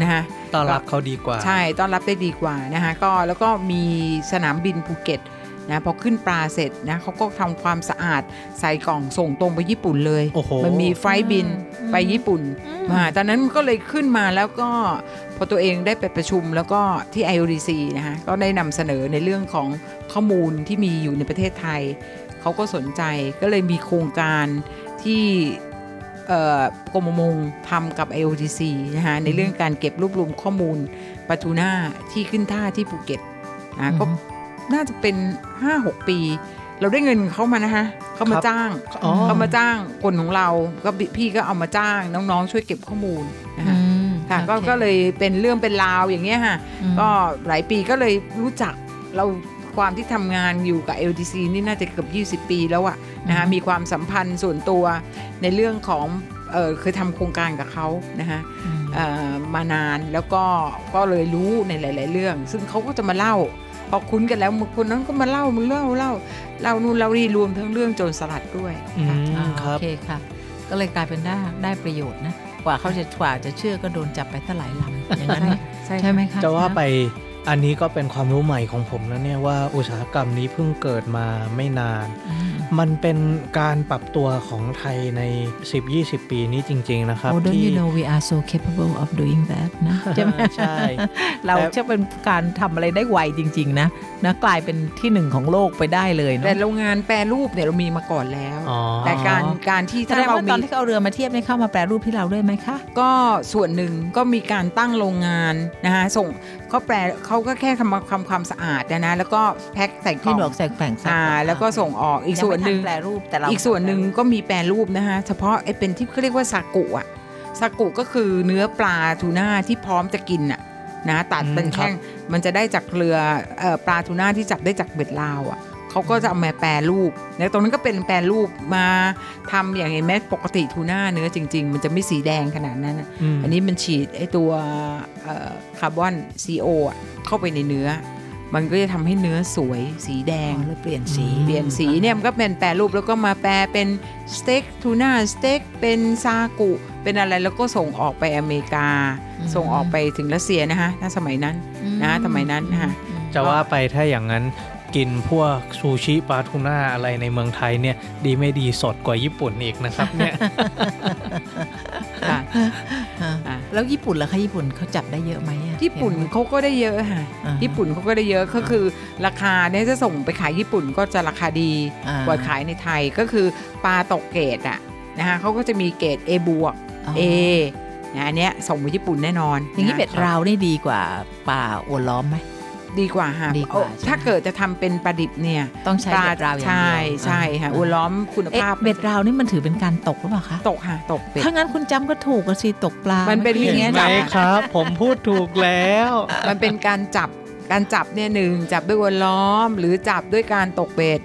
นะฮะต้อนรับเขาดีกว่า ใช่ต้อนรับได้ดีกว่านะคะก็แล้วก็มีสนามบินภูเก็ต นะพอขึ้นปลาเสร็จนะเขาก็ทำความสะอาดใส่กล่องส่งตรงไปญี่ปุ่นเลยโอ้โหมันมีไฟล์บินอืมไปญี่ปุ่นอืมมาตอนนั้นก็เลยขึ้นมาแล้วก็พอตัวเองได้ไปประชุมแล้วก็ที่ IODC นะคะก็ได้นำเสนอในเรื่องของข้อมูลที่มีอยู่ในประเทศไทย เขาก็สนใจก็เลยมีโครงการที่เอ่อกรมประมงทำกับ IODC นะคะในเรื่องการเก็บรวบรวมข้อมูลปลาทูน่าที่ขึ้นท่าที่ภูเก็ตนะก็อืม น่าจะเป็น 5-6 ปี เราได้เงินเขามานะคะเขามาครับจ้างอ๋อ เขามาจ้างคนของเราก็พี่พี่ก็เอามาจ้างน้องๆ ช่วยเก็บข้อมูลนะคะอืมค่ะก็โอคก็เลยเป็นเรื่องเป็นราวอย่างเงี้ยค่ะ อืม ก็หลายปีก็เลยรู้จักเราความที่ทำงานอยู่กับ LDC นี่น่าจะเกือบ20 ปีแล้วอะนะคะมีความสัมพันธ์ส่วนตัวในเรื่องของเออเคยทำโครงการกับเขานะคะอืม เอ่อมานานแล้วก็ก็เลยรู้ในหลาย ๆ เรื่อง ซึ่งเขาก็จะมาเล่า พอคุ้นกันแล้วมึงคนนั้นก็มาเล่ามึงเล่าเล่าเล่านู่นเล่านี่รวมทั้งเรื่องโจรสลัดด้วยอืมอ่าครับโอเคค่ะ ก็เลยกลายเป็นได้ได้ประโยชน์นะกว่าเขาจะกว่าจะเชื่อก็โดนจับไปตั้งหลายลำอย่างนั้นไหมใช่ใช่ไหมคะจะว่าไป อันนี้ก็เป็นความรู้ใหม่ของผมนะเนี่ยว่าอุตสาหกรรมนี้เพิ่งเกิดมาไม่นานอืมมันเป็นการปรับตัวของไทยใน 10-20 ปีนี้จริง ๆ นะครับ Oh don't ที่ you know we are so capable of doing that นะใช่ไหมใช่ เราแต่จะเป็นการทำอะไรได้ไวจริง ๆ นะนะกลายเป็นที่หนึ่งของโลกไปได้เลยเนแต่อะโรงงานแปรรูปเนี่ยเรามีมาก่อนแล้วอ๋อแต่การการที่แสถ้าดงเราว่าตมีอนที่เขาเอาเรือมาเทียบเนี่ยเข้ามาแปรรูปที่เราด้วยไหมคะ ก็ส่วนหนึ่งก็มีการตั้งโรงงานนะคะส่งเขาแปลเขาก็แค่ทำความความสะอาดนะนะแล้วก็แพ็คใส่กล่ที่องหนวกแสกแป่งอ่าแล้วก็ส่งออกอีกส่วนหนึ่ง ยัไม่ทัแปรรูปแต่เราอีกส่วนหนึ่งก็มีแปรรูปนะคะเฉพาะไอ้เป็นที่เขาเรียกว่าซากุอะซากุก็คือเนื้อปลาทูน่าที่พร้อมจะกินอะนะตัดอืมเป็นครับแข้งมันจะได้จากเรือเอ่อปลาทูน่าที่จับได้จากเบ็ดลาวอะ เขาก็จะเอามาแปรรูปแล้วตรงนั้นก็เป็นแปรรูปมาทำอย่างเห็นไหมปกติทูน่าเนื้อจริง ๆ มันจะไม่สีแดงขนาดนั้นอะมอันนี้มันฉีดไอตัวเอ่อคาร์บอน CO อะเข้าไปในเนื้อ มันก็จะทำให้เนื้อสวยสีแดแดงงหรือเปลี่ยนสีเปลี่ยนสีเนี่ยมันก็เป็นแปรรูปแล้วก็มาแปรเป็นสเต็กทูน่าสเต็กเป็นซากุเป็นอะไรแล้วก็ส่งออกไปอเมริกา ส่งออกไปถึงรัสเซียนะคะถ้าสมัยนั้นนะสมัยนั้นนะคะจะว่าไปถ้าอย่างนั้น กินพวกซูชิปลาทูน่าอะไรในเมืองไทยเนี่ยดีไม่ดีสดกว่าญี่ปุ่นอีกนะครับเนี่ยค่ะอ่าอะแล้วญี่ปุ่นล่ะคะญี่ปุ่นเขาจับได้เยอะไหมอะญี่ปุ่นเห็นไหมเขาก็ได้เยอะค่ะอ่าฮะญี่ปุ่นเขาก็ได้เยอะก็คือราคาเนี่ยจะส่งไปขายญี่ปุ่นก็จะราคาดีอ่ากว่าขายในไทยก็คือปลาตกเกรดอะนะคะเขาก็จะมีเกรด A บวกอ๋อ A นะอันเนี้ยส่งไปญี่ปุ่นแน่นอน อย่างนี้เบ็ดะราวนี่ดีกว่าปลาอวนล้อมไหม ดีกว่าค่ะดีกว่าโอ้ใช่ไหมถ้าเกิดจะทำเป็นปลาดิบเนี่ยต้องใช้ปลาเบ็ดราวอย่างเดียวใช่ใช่ค่ะาอุล้อมคุณเอ๊ะภาพเบ็ดราวนี่มันถือเป็นการตกหรือเปล่าคะตกค่ะตกเป็ดถ้างั้นคุณจำก็ถูกอะสิตกปลา มันเป็นมื่อกี้วิธีเห็นจัไหมบครับ ผมพูดถูกแล้ว มันเป็นการจับการจับเนี่ยหนึ่งจับด้วยอวนล้อม หรือจับด้วยการตกเบ็ด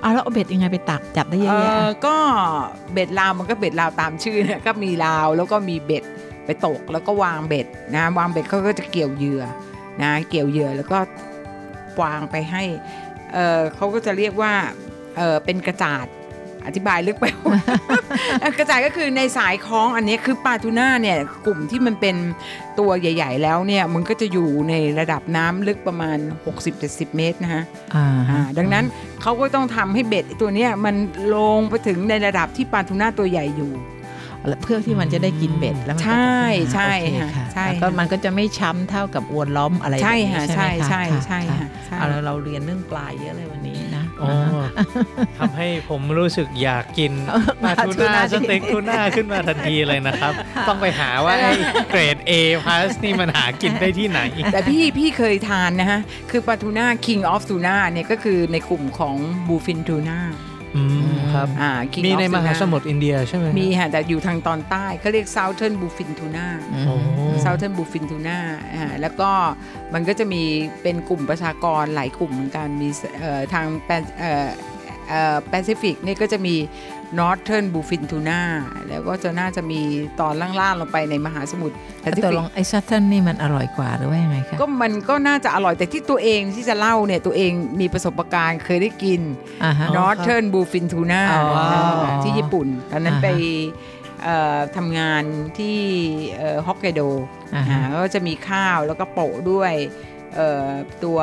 เอาแล้วเอาเบ็ดยังไงไปตักจับได้เยอะแยะเออก็เบ็ดราวมันก็เบ็ดราวตามชื่อเนี่ยก็มีราวแล้วก็มีเบ็ดไปตกแล้วก็วางเบ็ดนะวางเบ็ดเขาก็จะเกี่ยวเหยื่อ นะเกี่ยวเหยื่อแล้วก็วางไปให้เออเขาก็จะเรียกว่าเออเป็นกระจาดอธิบายลึกไปเอ่อกระจายก็คือในสายคล้องอันนี้คือปลาทูน่าเนี่ยกลุ่มที่มันเป็นตัวใหญ่ ๆ แล้วเนี่ยมันก็จะอยู่ในระดับน้ำลึกประมาณ 60-70 เมตรนะฮะอ่าอ่าดังนั้นเขาก็ต้องทำให้เบ็ดตัวเนี้ยมันลงไปถึงในระดับที่ปลาทูน่าตัวใหญ่อยู่ เพื่อที่มันจะได้กินเบ็ดแล้วมันก็จะใช่ใช่โอเคค่ะใช่แล้วก็ค่ะมันก็จะไม่ช้ำเท่ากับอวนล้อมอะไรใช่แบบนี้ค่ะใช่ใช่ไหมคะใช่ใช่ค่ะค่ะใช่เอาแล้วเราเรียนเรื่องปลาเยอะเลยวันนี้นะโอ้ทำให้ผมรู้สึกอยากกินปลาทูปลาทูน่าน่าสเต็กทูน่าขึ้นมาทันทีเลยนะครับ ต้องไปหาว่าไอ้เกรด A พาสนี่มันหากินได้ที่ไหน แต่พี่พี่เคยทานนะฮะ คือปลาทูน่า King of Tuna เนี่ยก็คือในกลุ่มของ bluefin tuna อืม ครับอ่า King มี of ในมหา Tuna สมุทรอินเดียใช่ไหมมีค่ะแต่อยู่ทางตอนใต้เขาเรียก Southern Bluefin Tuna อืมโอ้ Southern Bluefin Tuna อ่าแล้วก็มันก็จะมีเป็นกลุ่มประชากรหลายกลุ่มเหมือนกันมีเอ่อทางแปซิเอ่อเอ่อแปซิฟิกนี่ก็จะมี Northern Bluefin Tuna แล้วก็จะน่าจะมีตอนล่างๆลงไปในมหาสมุทรแปซิฟิกตกลงไอ้ Southern นี่มันอร่อยกว่าหรือว่ายังไงคะก็มันก็น่าจะอร่อยแต่ที่ตัวเองที่จะเล่าเนี่ยตัวเองมีประสบการณ์เคยได้กินอ่าฮะ Northern Bluefin Tuna อ๋ออ่าที่ญี่ปุ่น ตอนนั้นอ่าฮะไปเอ่อทำงานที่ฮอกไกโดอ่าฮะก็จะมีข้าวแล้วก็โปะด้วยเอ่อ ตัว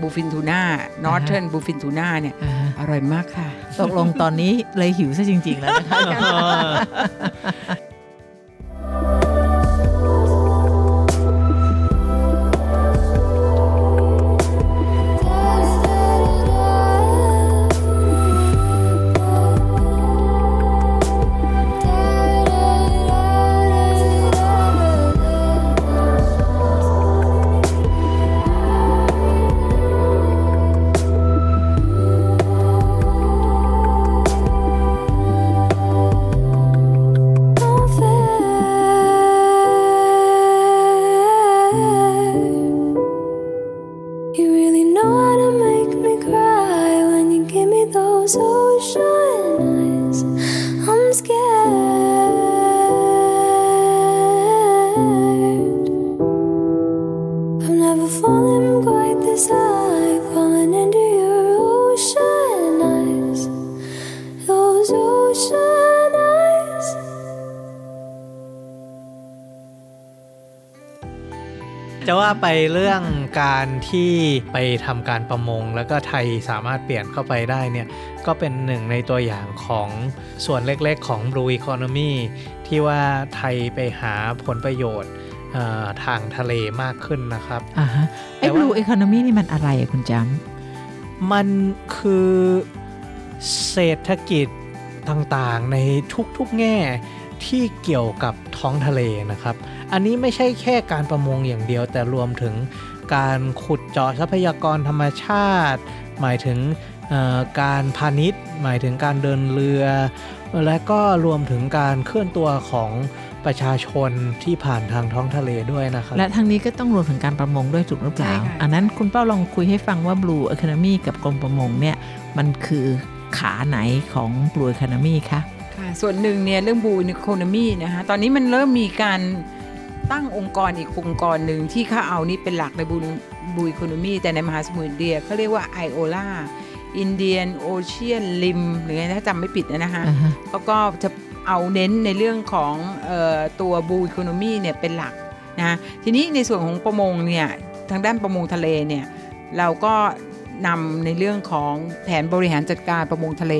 บูฟินทูน่า Northern Bluefin Tuna เนี่ยอ่าฮะอร่อยมากค่ะ ตกลงตอนนี้เลยหิวซะจริง ๆ แล้วนะคะ ไปเรื่องการที่ไปทำการประมง แล้วก็ไทยสามารถเปลี่ยนเข้าไปได้เนี่ยก็เป็นหนึ่งในตัวอย่างของส่วนเล็กๆ ของ Blue Economy ที่ว่าไทยไปหาผลประโยชน์เอ่อทางทะเลมากขึ้นนะครับอ่าฮะไอ้แต่ว่า blue economy นี่มันอะไรอะคุณจมันคือเศรษฐกิจต่างๆในทุกๆแง่ที่เกี่ยวกับท้องทะเลนะครับ อันนี้ไม่ใช่แค่การประมงอย่างเดียว แต่รวมถึงการขุดเจาะทรัพยากรธรรมชาติ หมายถึงเอ่อการพาณิชย์ หมายถึงการเดินเรือ และก็รวมถึงการเคลื่อนตัวของประชาชนที่ผ่านทางท้องทะเลด้วยนะครับำและทางนี้ก็ต้องรวมถึงการประมงด้วยถูกหรือเปล่าใช่ค่ะอันนั้นคุณเป้าลองคุยให้ฟังว่า blue economy กับกรมประมงเนี่ยมันคือขาไหนของ blue economy คะค่ะ ส่วนหนึ่งเนี่ยเรื่องบูน e โคโนมีนะคะตอนนี้มันเริ่มมีการ ตั้งองค์กรอีกองค์กรหนึ่งที่เขาเอานี่เป็นหลักในบูบูอีโคโนมีแต่ในมหาสมุทรอินเดียเขาเรียกว่า IOLA Indian Ocean Rim หรือไงถ้าจำไม่ผิดนะคะอ่าฮะเขาก็จะเอาเน้นในเรื่องของเออตัวบูอีโคโนมีเนี่ยเป็นหลักนะทีนี้ในส่วนของประมงเนี่ยทางด้านประมงทะเลเนี่ยเราก็นำในเรื่องของแผนบริหารจัดการประมงทะเล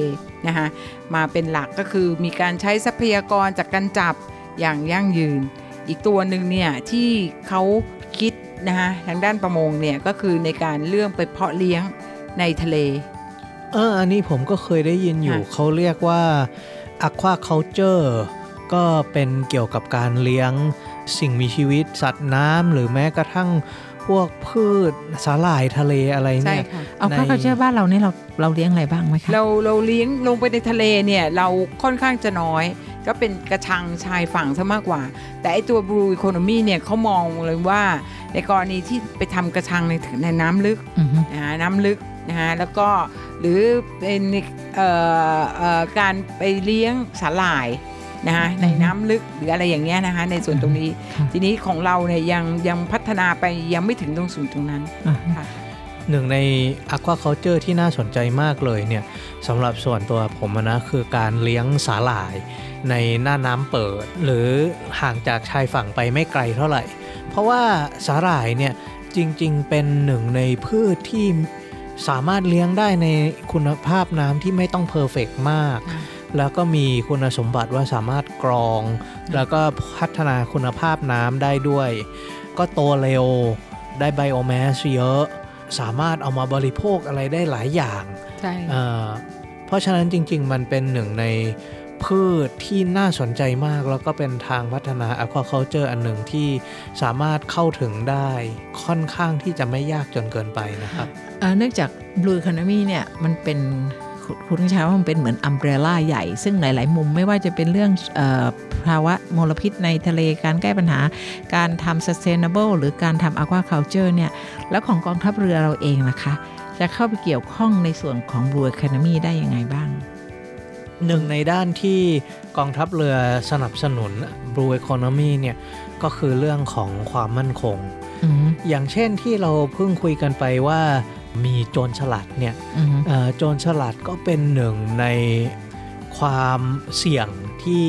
นะคะมาเป็นหลักก็คือมีการใช้ทรัพยากรจากการจับอย่างยั่งยืน อีกตัวหนึ่งเนี่ยที่เขาคิดนะคะทางด้านประมงเนี่ยก็คือในการเรื่องไปเพาะเลี้ยงในทะเล เอออันนี้ผมก็เคยได้ยินอยู่ค่ะเขาเรียกว่า aquaculture ก็เป็นเกี่ยวกับการเลี้ยงสิ่งมีชีวิตสัตว์น้ำหรือแม้กระทั่งพวกพืชสาหร่ายทะเลอะไรใช่เนี่ยค่ะเอาในข้าวเขาเชื่อบ้านเราเนี่ยเราเราเลี้ยงอะไรบ้างไหมคะเราเราเลี้ยงลงไปในทะเลเนี่ยเราค่อนข้างจะน้อย ก็เป็นกระชังชายฝั่งซะมากกว่า แต่ไอตัว Blue Economy เนี่ยเขามองเลยว่าในกรณีที่ไปทำกระชังในในน้ำลึกอือฮึนะฮะน้ำลึกนะฮะแล้วก็หรือเป็นเอ่อเอ่อการไปเลี้ยงสาหร่ายนะฮะในน้ำลึกหรืออะไรอย่างเงี้ยนะคะในส่วนตรงนี้ค่ะทีนี้ของเราเนี่ยยังยังพัฒนาไปยังไม่ถึงตรงส่วนตรงนั้นอ่าฮะค่ะหนึ่งใน aquaculture ที่น่าสนใจมากเลยเนี่ยสำหรับส่วนตัวผมอะนะคือการเลี้ยงสาหร่าย ในหน้าน้ำเปิด หรือห่างจากชายฝั่งไปไม่ไกลเท่าไหร่ เพราะว่าสาหร่ายเนี่ยจริงๆ เป็นหนึ่งในพืชที่สามารถเลี้ยงได้ในคุณภาพน้ำที่ไม่ต้องเพอร์เฟกมากค่ะแล้วก็มีคุณสมบัติว่าสามารถกรอง แล้วก็พัฒนาคุณภาพน้ำได้ด้วย ก็โตเร็ว ได้ไบโอแมสเยอะ สามารถเอามาบริโภคอะไรได้หลายอย่างใช่เอ่อเพราะฉะนั้นจริง ๆ มันเป็นหนึ่งใน พืชที่น่าสนใจมาก แล้วก็เป็นทางพัฒนา aquaculture อันหนึ่งที่สามารถเข้าถึงได้ค่อนข้างที่จะไม่ยากจนเกินไปนะครับเนื่องจาก Blue Economy เนี่ยมันเป็นคุณใช้ว่ามันเป็นเหมือนอัมเบรล่าใหญ่ ซึ่งหลาย ๆ มุมไม่ว่าจะเป็นเรื่องออภาวะมลพิษในทะเลการแก้ปัญหา การทำ sustainable หรือการทำ aquaculture เนี่ยแล้วของกองทัพเรือเราเองนะคะ จะเข้าไปเกี่ยวข้องในส่วนของ Blue Economy ได้ยังไงบ้าง หนึ่งในด้านที่กองทัพเรือสนับสนุน Blue Economy เนี่ยก็คือเรื่องของความมั่นคงอืมอย่างเช่นที่เราเพิ่งคุยกันไปว่ามีโจรฉลัดเนี่ยอืมเอ่อโจรฉลัดก็เป็นหนึ่งใน ความเสี่ยงที่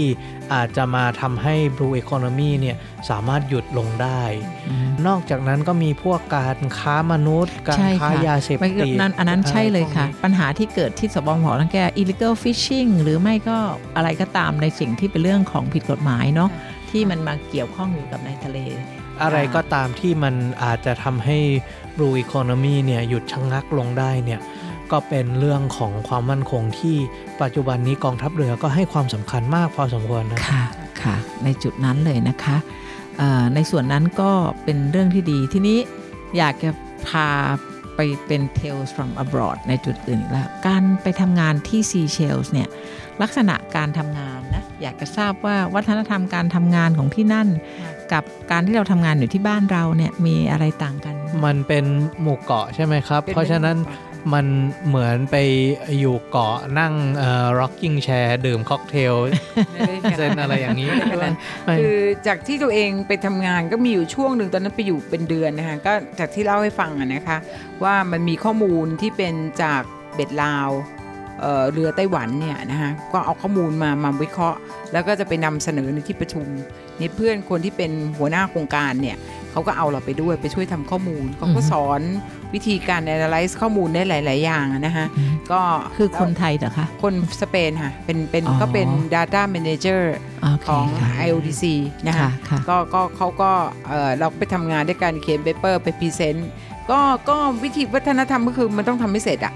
อาจจะมาทำให้ Blue Economy เนี่ยสามารถหยุดลงได้อืมนอกจากนั้นก็มีพวกการค้ามนุษย์ การใช่ค้าค่ะยาเสพไม่ติดนั้นอันนั้นใช่เลยค่ะอไรพวกนี้ปัญหาที่เกิดที่สบหลังแก illegal fishing หรือไม่ก็อะไรก็ตามในสิ่งที่เป็นเรื่องของผิดกฎหมายเนาะที่มันมาเกี่ยวข้องอยู่กับในทะเล อะไรก็ตามที่มันอาจจะทำให้ Blue Economy เนี่ยหยุดชะงงักลงได้เนี่ย ก็เป็นเรื่องของความมั่นคงที่ปัจจุบันนี้กองทัพเรือก็ให้ความสำคัญมากพอสมควรนะค่ะค่ะ ในจุดนั้นเลยนะคะเอ่อในส่วนนั้นก็เป็นเรื่องที่ดีทีนี้อยากจะพาไปเป็น tales from abroad ในจุดอื่นอีกแล้ว การไปทำงานที่ Seychelles เนี่ยลักษณะการทำงานนะอยากจะทราบว่าวัฒนธรรมการทำงานของที่นั่น กับการที่เราทำงานอยู่ที่บ้านเราเนี่ยมีอะไรต่างกัน มันเป็นหมู่เกาะใช่ไหมครับป็เพราะฉะนั้น มันเหมือนไปอยู่เกาะนั่งเอ่อ rocking chair ดื่มค็อกเทลเซนอะไรอย่างนี้ไม่เป็นไรไม่คือจากที่ตัวเองไปทำงานก็มีอยู่ช่วงหนึ่งตอนนั้นไปอยู่เป็นเดือนนะคะก็จากที่เล่าให้ฟังอะนะคะ ว่ามันมีข้อมูลที่เป็นจากเบ็ดราวเอ่อเรือไต้หวันเนี่ยนะคะก็เอาข้อมูลมามาวิเคราะห์ แล้วก็จะไปนำเสนอในที่ประชุมนี่เพื่อนคนที่เป็นหัวหน้าโครงการเนี่ย เขาก็เอาเราไปด้วยไปช่วยทำข้อมูลเขาก็อือฮึสอนวิธีการ analyze ข้อมูลได้หลาย ๆ อย่างอะนะคะอืมก็คือคนไทยเหรอคะ คนสเปนค่ะเป็นเป็นอ๋อก็เป็น data manager โอเคของค่ะ IOTC นะคะค่ะค่ะก็ก็เขาก็เอ่อเราก็ไปทำงานด้วยการเขียน paper ไป presentก็ก็วิธีวัฒนธรรมก็คือมันต้องทำให้เสร็จอะ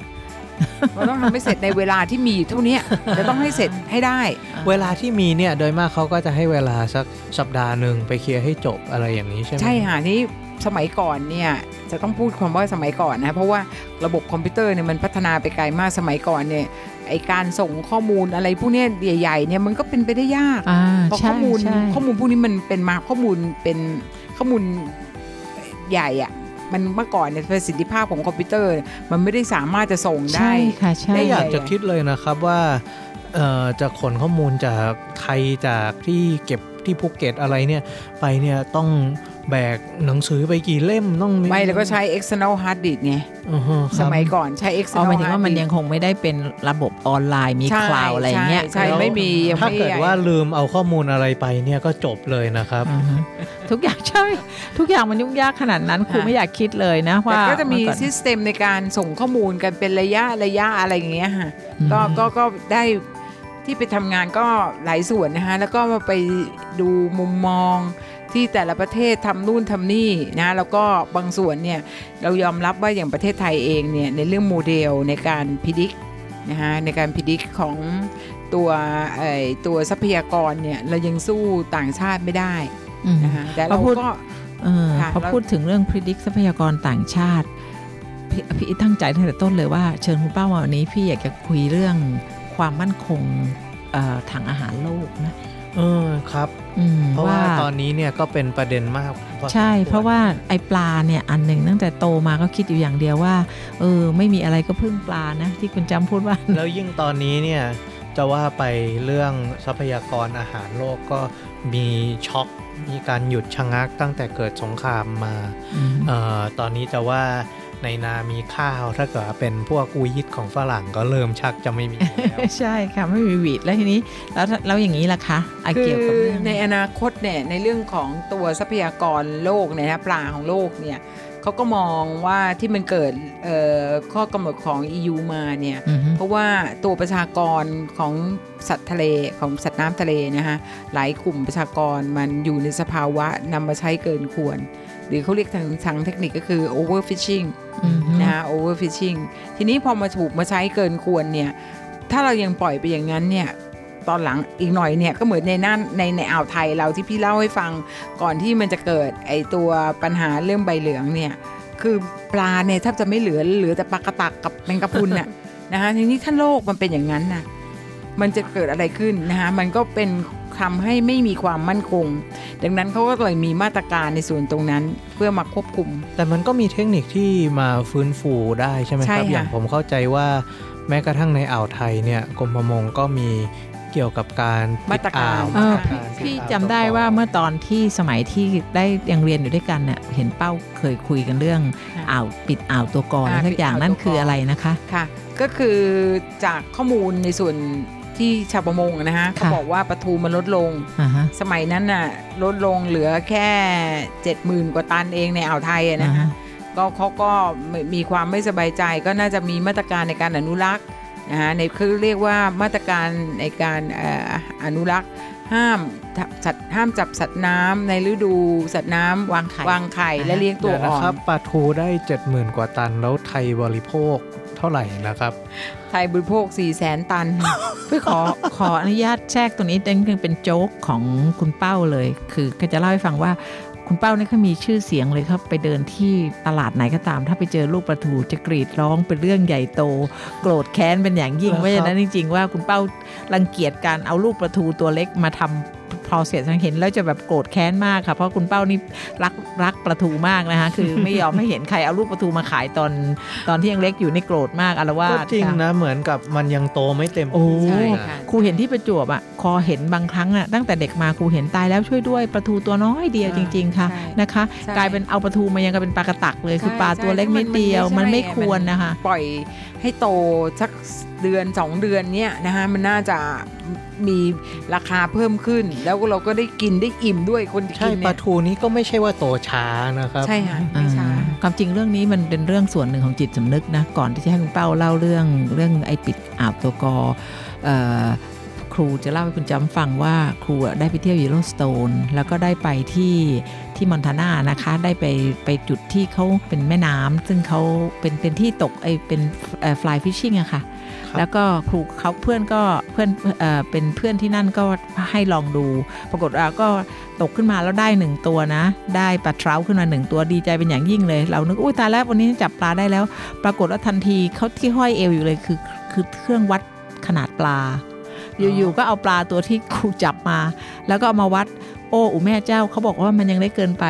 มันต้องทำให้เสร็จในเวลาที่มีอยู่เท่านี้จะต้องให้เสร็จให้ได้ เวลาที่มีเนี่ยโดยมากเขาก็จะให้เวลาสักสัปดาห์หนึ่งไปเคลียร์ให้จบอะไรอย่างนี้ใช่ไหมใช่ค่ะนี่สมัยก่อนเนี่ยจะต้องพูดความว่าสมัยก่อนนะเพราะว่าระบบคอมพิวเตอร์เนี่ยมันพัฒนาไปไกลมากสมัยก่อนเนี่ยไอการส่งข้อมูลอะไรพวกเนี้ยใหญ่ๆเนี่ยมันก็เป็นไปได้ยากอ่าเพราะใช่ข้อมูลใช่ข้อมูลพวกนี้มันเป็นมาข้อมูลเป็นข้อมูลใหญ่อะ มันเมื่อก่อนเนี่ยประสิทธิภาพของคอมพิวเตอร์ มันไม่ได้สามารถจะส่งได้ใช่ค่ะใช่ไม่อยากใหญ่จะคิดเลยนะครับว่าเอ่อจะขนข้อมูลจากไทยจากที่เก็บ ที่ภูเก็ตอะไรเนี่ยไปเนี่ยต้องแบกหนังสือไปกี่เล่มต้องไม่แล้วก็ใช้ external hard disk ไงอือฮะครับสมัยก่อนใช้เอา external หมายถึงว่า hard มัน disk ยังคงไม่ได้เป็นระบบออนไลน์มีใช่คลาวอะไรอย่างเงี้ยใช่ใช่ไม่มียังถ้าไม่เกิดว่าลืมเอาข้อมูลอะไรไปเนี่ยก็จบเลยนะครับอือฮึทุกอย่างใช่ ทุกอย่างมันยุ่งยากขนาดนั้นครูค่ะไม่อยากคิดเลยนะแต่ว่าก็จะมีเอก่อนซิสเต็มในการส่งข้อมูลกันเป็นระยะระยะอะไรอย่างเงี้ยค่ะก็ก็ก็ได้ ที่ไปทำงานก็หลายส่วนนะคะแล้วก็มาไปดูมุมมองที่แต่ละประเทศทำนู่นทำนี่นะแล้วก็บางส่วนเนี่ยเรายอมรับว่าอย่างประเทศไทยเองเนี่ยในเรื่องโมเดลในการพิจิกนะคะในการพิจิกของตัวไอ้ตัวทรัพยากรเนี่ยเรายังสู้ต่างชาติไม่ได้อืมนะคะแต่เราพอพูดก็เออค่ะพอแล้วพูดถึงเรื่อง predict ทรัพยากรต่างชาติพี่พี่ตั้งใจตั้งแต่ต้นเลยว่าเชิญคุณป้ามาวันนี้พี่อยากจะคุยเรื่อง ความมั่นคงเอ่อทางอาหารโลกนะเออครับอืมเพราะว่าตอนนี้เนี่ยก็เป็นประเด็นมากพอสมใช่ควเพราะว่าไอปลาเนี่ยอันหนึ่งตั้งแต่โตมาก็คิดอยู่อย่างเดียวว่าเออไม่มีอะไรก็พึ่งปลานะ ที่คุณจำพูดว่า แล้วยิ่งตอนนี้เนี่ยจะว่าไปเรื่องทรัพยากรอาหารโลกก็มีช็อกมีการหยุดชะงักตั้งแต่เกิดสงครามมาเอ่อตอนนี้จะว่า ในนามีข้าว ถ้าเกิดว่าเป็นพวกวีดของฝรั่งก็เริ่มชักจะไม่มีแล้วใช่ค่ะไม่มีวีดแล้วทีนี้แล้วแล้วอย่างนี้ล่ะคะไอะคืเกี่ยวกับเรื่องในอนาคตเนี่ยในเรื่องของตัวทรัพยากรโลกเนี่ยนะปลาของโลกเนี่ยเขาก็มองว่าที่มันเกิดเอ่อข้อกำหนดของ EU มาเนี่ยอือฮึเพราะว่าตัวประชากรของสัตว์ทะเลของสัตว์น้ำทะเลนะคะหลายกลุ่มประชากรมันอยู่ในสภาวะนำมาใช้เกินควร หรือเขาเรียกทางทางเทคนิคก็คือ overfishing นะฮะ overfishing ทีนี้พอมาถูกมาใช้เกินควรเนี่ย ถ้าเรายังปล่อยไปอย่างนั้นเนี่ยตอนหลังอีกหน่อยเนี่ยก็เหมือนในน่านในในอ่าวไทยเราที่พี่เล่าให้ฟังก่อนที่มันจะเกิดไอตัวปัญหาเรื่องใบเหลืองเนี่ยคือปลาเนี่ยแทบจะไม่เหลือเหลือแต่ปลากระตักกับแมงกะพรุนน่ะนะฮะทีนี้ท่านโลกมันเป็นอย่างนั้นน่ะ มันจะเกิดอะไรขึ้นนะฮะมันก็เป็นทำให้ไม่มีความมั่นคง ดังนั้นเขาก็เลยมีมาตรการในส่วนตรงนั้นเพื่อมาควบคุม แต่มันก็มีเทคนิคที่มาฟื้นฟูได้ใช่ไหมใช่ครับค่ะอย่างผมเข้าใจว่าแม้กระทั่งในอ่าวไทยเนี่ยกรมประมงก็มีเกี่ยวกับการปิดมาตรการอ่วเออมาตรพี่การปิพี่จำได้ว่าเมื่อตอนที่สมัยที่ได้ยังเรียนอยู่ด้วยกันเน่ะเห็นเป้าเคยคุยกันเรื่องค่ะอ่าวปิดอ่าวตัวกรอ่าสักอย่างปิดอ่าวนั่นตัวกรคืออะไรนะคะค่ะ ก็คือจากข้อมูลในส่วน ที่ชาวประมงนะฮะเขาบอกว่าปลาทูมันลดลงอ่าฮะสมัยนั้นน่ะลดลงเหลือแค่70,000กว่าตันเองในอ่าวไทยอะนะอ่าฮะฮะก็เขาก็มีความไม่สบายใจก็น่าจะมีมาตรการในการอนุรักษ์นะฮะในคือเรียกว่ามาตรการในการเอ่ออนุรักษ์ห้ามสัตว์ห้ามจับสัตว์น้ำในฤดูสัตว์น้ำวางไข่วางไข่และเลี้ยงตัวเดี๋ยวนะอ่อครับนปลาทูได้เจ็ดหมื่นกว่าตันแล้วไทยบริโภค เท่าไหร่นะครับ ไทยบริโภค4 0 0แสนตันพี่ขอขออนุญาตแทรกตรงนี้นั่นคือเป็นโจ๊กของคุณเป้าเลย คือก็จะเล่าให้ฟังว่าคุณเป้านี่เขามีชื่อเสียงเลยครับไปเดินที่ตลาดไหนก็ตาม ถ้าไปเจอลูกปลาทูจะกรีดร้องเป็นเรื่องใหญ่โต โกรธแค้นเป็นอย่างยิ่งเหรอครับเพราะฉะนั้นจริง ๆ ว่าคุณเป้ารังเกียจการเอาลูกปลาทูตัวเล็กมาทำ พอเสียเห็นแล้วจะแบบโกรธแค้นมากค่ะเพราะคุณเป้านี่รักรักปลาทูมากนะคะคือไม่ยอมให้เห็นใครเอาลูกปลาทูมาขายตอนตอนที่ยังเล็กอยู่นี่โกรธมากอารวาก็สจริงค่ะนะเหมือนกับมันยังโตไม่เต็มโอ้ที่ใช่นะค่ะครูเห็นที่ประจวบอะคอเห็นบางครั้งอะตั้งแต่เด็กมาครูเห็นตายแล้วช่วยด้วยปลาทูตัวน้อยเดียวจริง ๆค่ะใช่นะคะใช่กลายเป็นเอาปลาทูมายังกับเป็นปลากระตักเลยคือใช่ปลาตัวเล็กนิดเดียวใช่มันไม่ใช่ควรนะคะ ปล่อย ให้โตสักเดือน 2 เดือนเนี่ยนะคะมันน่าจะมีราคาเพิ่มขึ้น แล้วเราก็ได้กินได้อิ่มด้วยคนที่ใช่กินปเนี่ลายทูนี้ก็ไม่ใช่ว่าโตช้านะครับใช่ค่ะไม่ช้าอ่าความจริงเรื่องนี้มันเป็นเรื่องส่วนหนึ่งของจิตสำนึกนะก่อนที่จะให้คุณเป้าเล่าเรื่องเรื่องไอ้ปิดอาบตัวกอเอ่อ ครูจะเล่าให้คุณจำฟังว่าครูอะได้ไปเที่ยวยูโรสโตนแล้วก็ได้ไปที่ที่มอนทานานะคะ ได้ไปไปจุดที่เขาเป็นแม่น้ำซึ่งเขาเป็นเป็นที่ตกไอเป็นฟลายฟิชชิ่งอะค่ะครับแล้วก็ครูเขาเพื่อนก็เพื่อนเอ่อเป็นเพื่อนที่นั่นก็ให้ลองดู ปรากฏว่าก็ตกขึ้นมาแล้วได้หนึ่งตัวนะ ได้ปลาเทราขึ้นมาหนึ่งตัวดีใจเป็นอย่างยิ่งเลย เรานึกอุ้ยตายแล้ววันนี้จับปลาได้แล้ว ปรากฏว่าทันทีเขาที่ห้อยเอวอยู่เลยคือคือเครื่องวัดขนาดปลา อยู่ๆก็เอาปลาตัวที่ครูจับมา แล้วก็เอามาวัด โอ้อุแม่เจ้าเขาบอกว่ามันยังเล็กเกินไป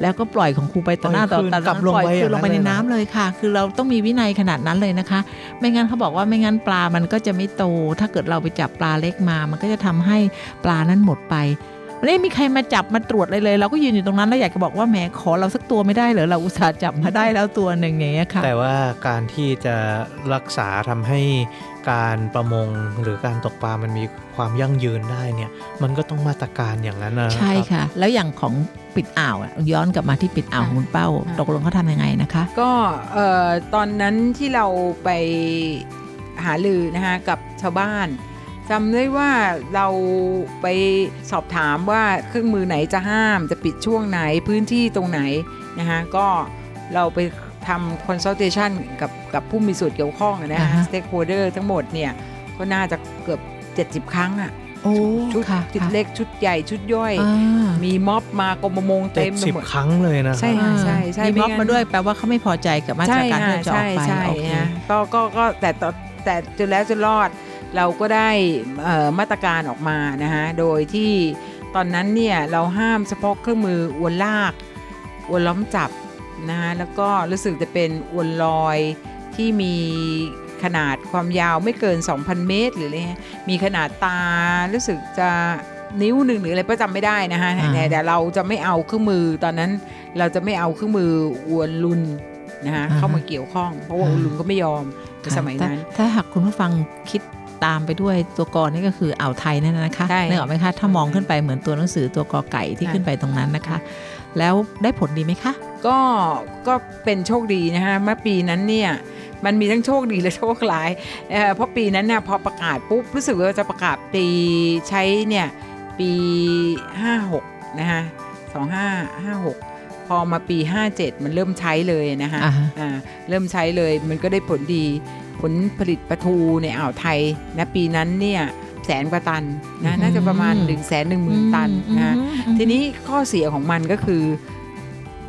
แล้วก็ปล่อยของครูไปต่อหน้าต่อตาปล่อยคืนกลับลงปล่อยไปคือลงไปในน้ำเหรอน้ำเลยค่ะ คือเราต้องมีวินัยขนาดนั้นเลยนะคะ ไม่งั้นเขาบอกว่าไม่งั้นปลามันก็จะไม่โต ถ้าเกิดเราไปจับปลาเล็กมา มันก็จะทำให้ปลานั้นหมดไป ไม่มีใครมาจับมาตรวจเลยเลย เราก็ยืนอยู่ตรงนั้นแล้วอยากจะบอกว่าแหมขอเราสักตัวไม่ได้เหรอเราอุตส่าห์จับมาได้แล้วตัวหนึ่งอย่างเงี้ยค่ะ แต่ว่าการที่จะรักษาทำให้การประมงหรือการตกปลามันมีความยั่งยืนได้เนี่ย มันก็ต้องมาตรการอย่างนั้นนะใช่รับค่ะ แล้วอย่างของปิดอ่าวอะย้อนกลับมาที่ปิดอ่าวของคุณเป้าค่ะตกลงเขาทำยังไงนะคะ ก็เอ่อตอนนั้นที่เราไปหาลือนะคะกับชาวบ้าน จำได้ว่าเราไปสอบถามว่าเครื่องมือไหนจะห้ามจะปิดช่วงไหนพื้นที่ตรงไหนนะคะก็เราไปทำ consultation กับกับผู้มีส่วนเกี่ยวข้องอะนะอ่าคะฮะ stakeholder ทั้งหมดเนี่ย ก็น่าจะเกือบ 70 ครั้งอะโอ้ชุดค่ะชุดค่ะเล็กชุดใหญ่ชุดย่อยอ่ามีม็อบมากรมประมงเจ็เต็ดมไปสิบหมดครั้งเลยนะใช่ค่ะใช่มีม็อบไม่งั้นมาด้วยแปลว่าเขาไม่พอใจกับมาตรการที่เราจะออกไปใช่โอเคใช่นะก็ก็ก็แต่ต่อแต่จนแล้วจนรอด เราก็ได้เอ่อมาตรการออกมานะฮะโดยที่ตอนนั้นเนี่ยเราห้ามเฉพาะเครื่องมืออวนลากอวนล้อมจับนะฮะแล้วก็รู้สึกจะเป็นอวนลอยที่มีขนาดความยาวไม่เกิน 2,000 เมตร หรืออะไรเงี้ยมีขนาดตารู้สึกจะนิ้วหนึ่งหรืออะไรก็จำไม่ได้นะฮะอ่าแต่แต่เราจะไม่เอาเครื่องมือตอนนั้นเราจะไม่เอาเครื่องมืออวนลุนนะฮะเข้ามาเกี่ยวข้อง เพราะว่าอวนลุนก็ไม่ยอมในสมัยนั้น ถ้าถ้าหากคุณผู้ฟังคิด ตามไปด้วยตัวกอนี่ก็คืออ่าวไทยนั่นนะคะใช่นึกออกไหมคะถ้ามองขึ้นไปเหมือนตัวหนังสือตัวกอไก่ที่ค่ะขึ้นไปตรงนั้นนะคะ แล้วได้ผลดีไหมคะ ก็ก็เป็นโชคดีนะฮะเมื่อปีนั้นเนี่ยมันมีทั้งโชคดีและโชคร้ายเอ่อเพราะปีนั้นเนี่ยพอประกาศปุ๊บรู้สึกว่าจะประกาศปีใช้เนี่ยปี 56 นะฮะ2556พอมาปี 57 มันเริ่มใช้เลยนะฮะอ่าฮะอ่าเริ่มใช้เลยมันก็ได้ผลดี ผลผลิตปลาทูในอ่าวไทยนะปีนั้นเนี่ยแสนกว่าตันนะน่าจะประมาณ1 1 0 0 0 0ตันนะฮะทีนี้ข้อเสียของมันก็คือ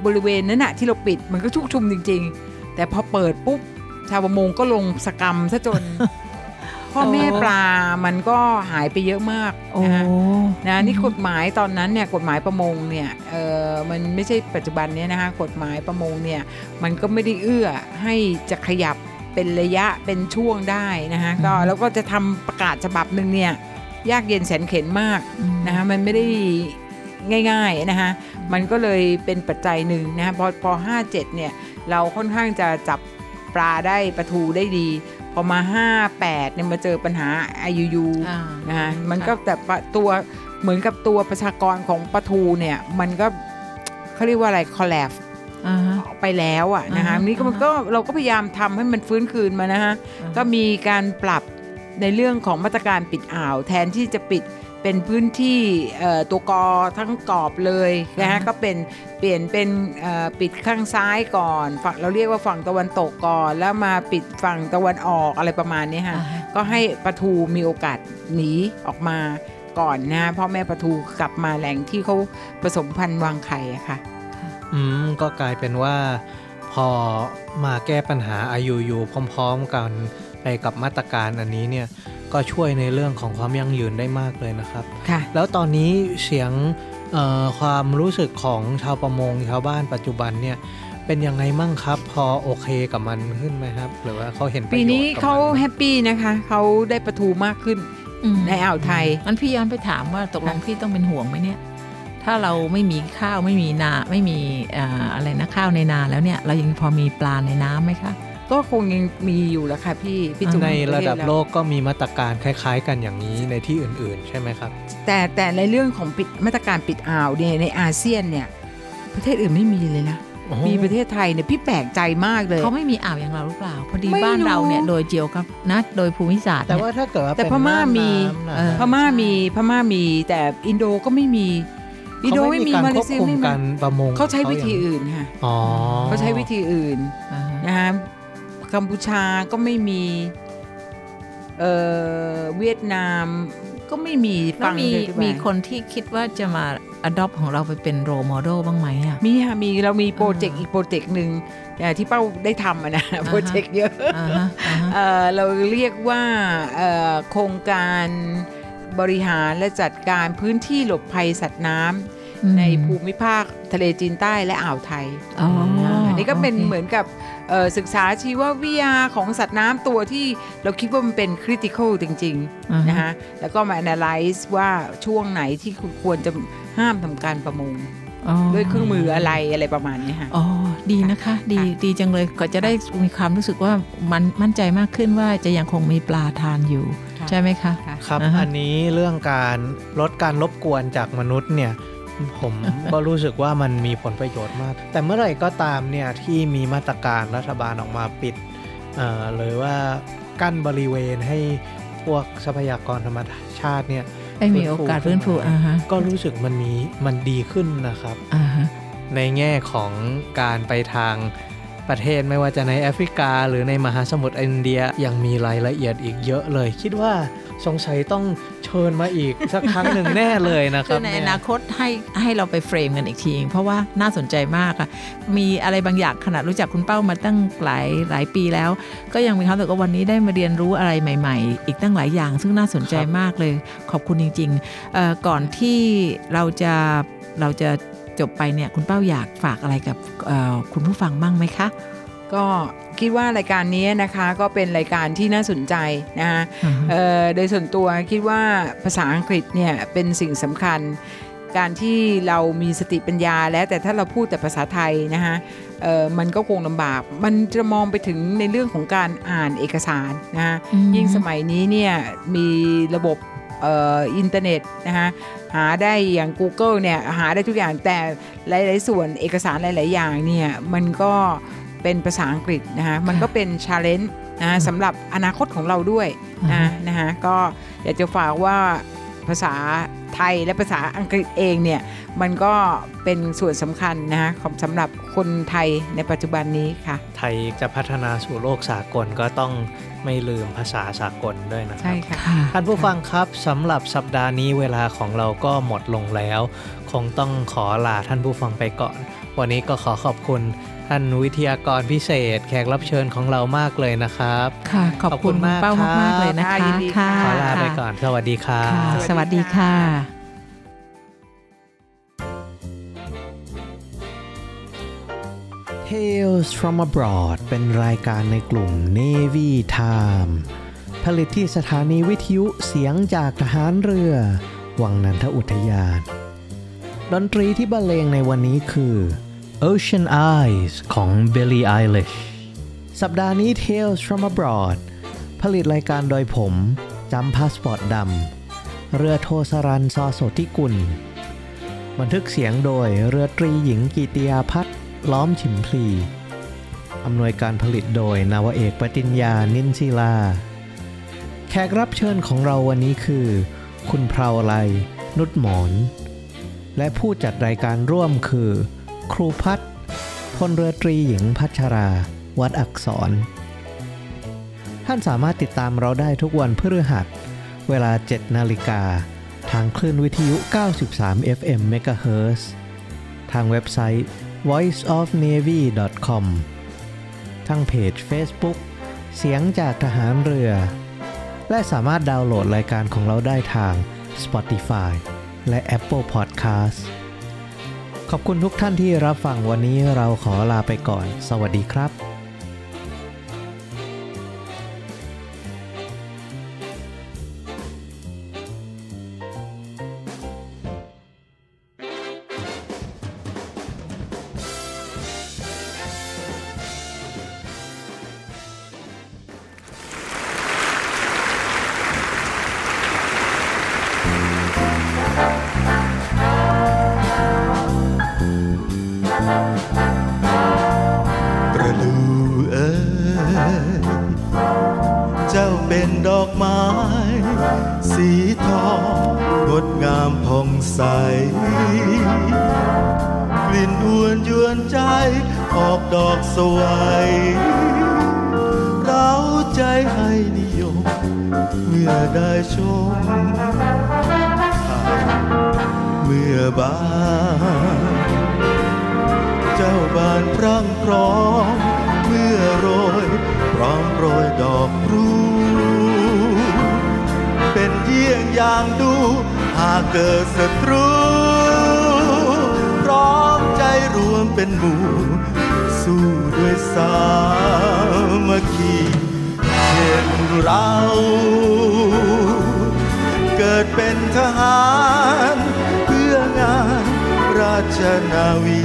บริเวณนั้นนะที่เราปิดมันก็ชุกชุมจริง ๆ แต่พอเปิดปุ๊บชาวประมงก็ลงสกรรมซะจนพ่อแม่ปลามันก็หายไปเยอะมากโอ้นะฮะนะนี่กฎหมายตอนนั้นเนี่ยกฎหมายประมงเนี่ยเออมันไม่ใช่ปัจจุบันเนี้นะคะกฎหมายประมงเนี่ยมันก็ไม่ได้เอื้อให้จะขยับ เป็นระยะเป็นช่วงได้นะคะก็อืมแล้วก็จะทำประกาศฉบับหนึ่งเนี่ยยากเย็นแสนเข็นมากนะคะมันไม่ได้ง่ายๆนะคะมันก็เลยเป็นปัจจัยหนึ่งนะคะพอพอห้าเจ็ดเนี่ยเราค่อนข้างจะจับปลาได้ปลาทูได้ดี พอมา 58เนี่ยมาเจอปัญหา IUU อ่านะคะมันก็แต่ปะตัวเหมือนกับตัวประชากรของปลาทูเนี่ยมันก็เขาเรียกว่าอะไร collapse อ่าฮะ ไปแล้วอะนะคะอ่าฮะนี่ก็มันก็เราก็พยายามทำให้มันฟื้นคืนมานะคะก็มีการปรับในเรื่องของมาตรการปิดอ่าว แทนที่จะปิดเป็นพื้นที่เอ่อตัวกอทั้งกรอบเลยนะฮะอ่าฮะก็เป็นเปลี่ยนเป็นเอ่อปิดข้างซ้ายก่อนฝั่งเราเรียกว่าฝั่งตะวันตกก่อน แล้วมาปิดฝั่งตะวันออกอะไรประมาณนี้ค่ะอ่าฮะก็ให้ปลาทูมีโอกาสหนีออกมาก่อนนะพ่อแม่ปลาทูกลับมาแหล่งที่เขาผสมพันธุ์วางไข่อะค่ะ อืมก็กลายเป็นว่าพอมาแก้ปัญหา IUU พร้อม ๆ กันไปกับมาตรการอันนี้เนี่ยก็ช่วยในเรื่องของความยั่งยืนได้มากเลยนะครับค่ะแล้วตอนนี้เสียงเอ่อความรู้สึกของชาวประมงชาวบ้านปัจจุบันเนี่ยเป็นยังไงมั่งครับ พอโอเคกับมันขึ้นไหมครับ หรือว่าเขาเห็นประปีโยชน์นี้กับเขามัน happy นะคะเขาได้ปลาทูมากขึ้นมในอ่าวไทยงั้นพี่ย้อนไปถามว่าตกลงพี่ต้องเป็นห่วงไหมเนี่ย ถ้าเราไม่มีข้าวไม่มีนาไม่มีอ่าอะไรนะข้าวในนาแล้วเนี่ย เรายังพอมีปลาในน้ำไหมคะกก็คงยังมีอยู่แล้วค่ะพี่พี่จุ๋มในระดับปเทศเาโลกก็มีมาตรการคล้าย ๆ กันอย่างนี้ในที่อื่นๆ ใช่ไหมครับ แต่แต่ในเรื่องของปิดมาตรการปิดอ่าวเนี่ยในอาเซียนเนี่ยประเทศอื่นไม่มีเลยนะโอ้โหมีประเทศไทยเนี่ยพี่แปลกใจมากเลยเขาไม่มีอ่าวอย่างเราหรือเปล่า พอดีไม่บ้านเราเนี่ยรู้โดยเจียวกับนะโดยภูมิศาสตร์แต่เนี่ยว่าถ้าเกิดว่าแต่เป็นพม่ามีน้ำนะเออพม่ามีพม่ามีแต่อินโดก็ไม่มี อินโดไม่มีเขมาเลควบเซียคุมไม่มีการประมงเขาใช้วิธีย่างอื่นค่ะอ๋อเขาใช้วิธีอื่นอ่าฮะนะฮะกัมพูชาก็ไม่มีเอ่อเวียดนามก็ไม่มีแล้ฟัวงมีเลยดีกว่ามีคนที่คิดว่าจะมา adopt ของเราไปเป็น role model บ้างไหมอะมีค่ะมีเรามีโปรเจกต์อีกโปรเจกต์หนึ่งแต่ที่เป้าได้ทำอะนะโปรเจกต์เยอะอ่าฮะอ่าฮะเอ่อเราเรียกว่าเอ่อโครงการ บริหารและจัดการพื้นที่หลบภัยสัตว์น้ำในภูมิภาคทะเลจีนใต้และอ่าวไทยอ๋ออัอันนี้ก็เป็นเหมือนกับเอ่อศึกษาชีววิทยาของสัตว์น้ำตัวที่เราคิดว่ามันเป็นคริติคอลจริงๆนะฮะแล้วก็มา analyze ว่าช่วงไหนที่คุณควรจะห้ามทำการประมงด้วยเครื่องมืออะไรอะไรประมาณนี้ค่ะ อ๋อ ดีนะคะ ดีค่ะดีจังเลย ก็จะได้มีความรู้สึกว่ามันมั่นใจมากขึ้นว่าจะยังคงมีปลาทานอยู่ค่ะ ใช่ไหมคะค่ะครับอ่าฮะอันนี้เรื่องการลดการรบกวนจากมนุษย์เนี่ยผมก็รู้สึกว่ามันมีผลประโยชน์มาก แต่เมื่อไหร่ก็ตามเนี่ยที่มีมาตรการรัฐบาลออกมาปิดเอ่อหรือว่ากั้นบริเวณให้พวกทรัพยากรธรรมชาติเนี่ยให้มีโอกาสฟื้นฟูอ่าฮะก็รู้สึกมันมีมันดีขึ้นนะครับอ่าฮะในแง่ของการไปทาง ประเทศไม่ว่าจะในแอฟริกา หรือในมหาสมุทรอินเดียยังมีรายละเอียดอีกเยอะเลย คิดว่าสงสัยต้องเชิญมาอีกสักครั้งหนึ่งแน่เลยนะคคืรับอในเยอนาคตให้ให้เราไปเฟรมกันอีกที เพราะว่าน่าสนใจมากอะมีอะไรบางอย่างขนาดรู้จักคุณเป้ามาตั้งหลายหลายปีแล้ว ก็ยังมีความรู้สึกว่าวันนี้ได้มาเรียนรู้อะไรใหม่ ๆ อีกตั้งหลายอย่าง ซึ่งน่าสนใจมากเลย ขอบคุณจริงๆเอ่อก่อนที่เราจะเราจะ จบไปเนี่ยคุณเป้าอยากฝากอะไรกับเอ่อคุณผู้ฟังบ้างไหมคะก็คิดว่ารายการนี้นะคะก็เป็นรายการที่น่าสนใจนะคะเอ่อโดยส่วนตัวคิดว่าภาษาอังกฤษเนี่ยเป็นสิ่งสำคัญ การที่เรามีสติปัญญาแล้วแต่ถ้าเราพูดแต่ภาษาไทยนะคะเอ่อมันก็คงลำบาก มันจะมองไปถึงในเรื่องของการอ่านเอกสารนะคะอืมยิ่งสมัยนี้เนี่ยมีระบบเอ่ออินเทอร์เน็ตนะคะ หาได้อย่าง Google เนี่ยหาได้ทุกอย่างแต่หลาย ๆ ส่วนเอกสารหลาย ๆ อย่างเนี่ยมันก็เป็นภาษาอังกฤษนะคะมันก็เป็น challenge นะสำหรับอนาคตของเราด้วยนะนะคะก็อยากจะฝากว่าภาษา ไทยและภาษาอังกฤษเองเนี่ยมันก็เป็นส่วนสำคัญนะคะของสำหรับคนไทยในปัจจุบันนี้ค่ะ ไทยจะพัฒนาสู่โลกสากลก็ต้องไม่ลืมภาษาสากลด้วยนะครัใช่บค่ะค่ะท่านผู้ฟังครับสำหรับสัปดาห์นี้เวลาของเราก็หมดลงแล้ว คงต้องขอลาท่านผู้ฟังไปก่อน วันนี้ก็ขอขอบคุณ ท่านวิทยากรพิเศษ แขกรับเชิญของเรามากเลยนะครับ ค่ะ ขอบขอบคุคุณณคุณมากเป้ามาก ๆ เลยนะค่ะคะยินดีค่ะขอลาไปค่ะก่อน สวัสดีครัค่ะบสวัสดีค่ะ Tales from abroad เป็นรายการในกลุ่ม Navy Time ผลิตที่สถานีวิทยุเสียงจากทหารเรือ วังนันทอุทยาน ดนตรีที่บรรเลงในวันนี้คือ Ocean Eyes ของ Billie Eilish สัปดาห์นี้ Tales from abroad ผลิตรายการโดยผมจำพาสปอร์ตดำ เรือโทสรันซอโสติกุล บันทึกเสียงโดยเรือตรีหญิงกิติยาพัฒน์ล้อมฉิมพลี อำนวยการผลิตโดยนาวเอกปติญญานินศิลา แขกรับเชิญของเราวันนี้คือ คุณเพราไลนุชหมอน และผู้จัดรายการร่วมคือ ครูพัฒน์พลเรือตรีหญิงพัชรา วัดอักษร ท่านสามารถติดตามเราได้ทุกวันพฤหัส เวลา 7 นาฬิกา ทางคลื่นวิทยุ 93 FM MHz ทางเว็บไซต์ voiceofnavy.com ทางเพจ Facebook เสียงจากทหารเรือ และสามารถดาวน์โหลดรายการของเราได้ทาง Spotify และ Apple Podcast ขอบคุณทุกท่านที่รับฟังวันนี้เราขอลาไปก่อน สวัสดีครับ ประดูเอ๋ยเจ้าเป็นดอกไม้ สีทองงดงามผ่องใส กลิ่นอวนยวนใจ ออกดอกสวยเราใจให้นิยม เมื่อได้ชม เมื่อบาน รั่งพร้อม เมื่อโรย พร้อมโรยดอกรูเป็นเยี่ยงอย่างดู หากเกิดศัตรู พร้อมใจรวมเป็นหมู่ สู้ด้วยสามัคคีเช่นเรา เกิดเป็นทหาร เพื่องานราชนาวี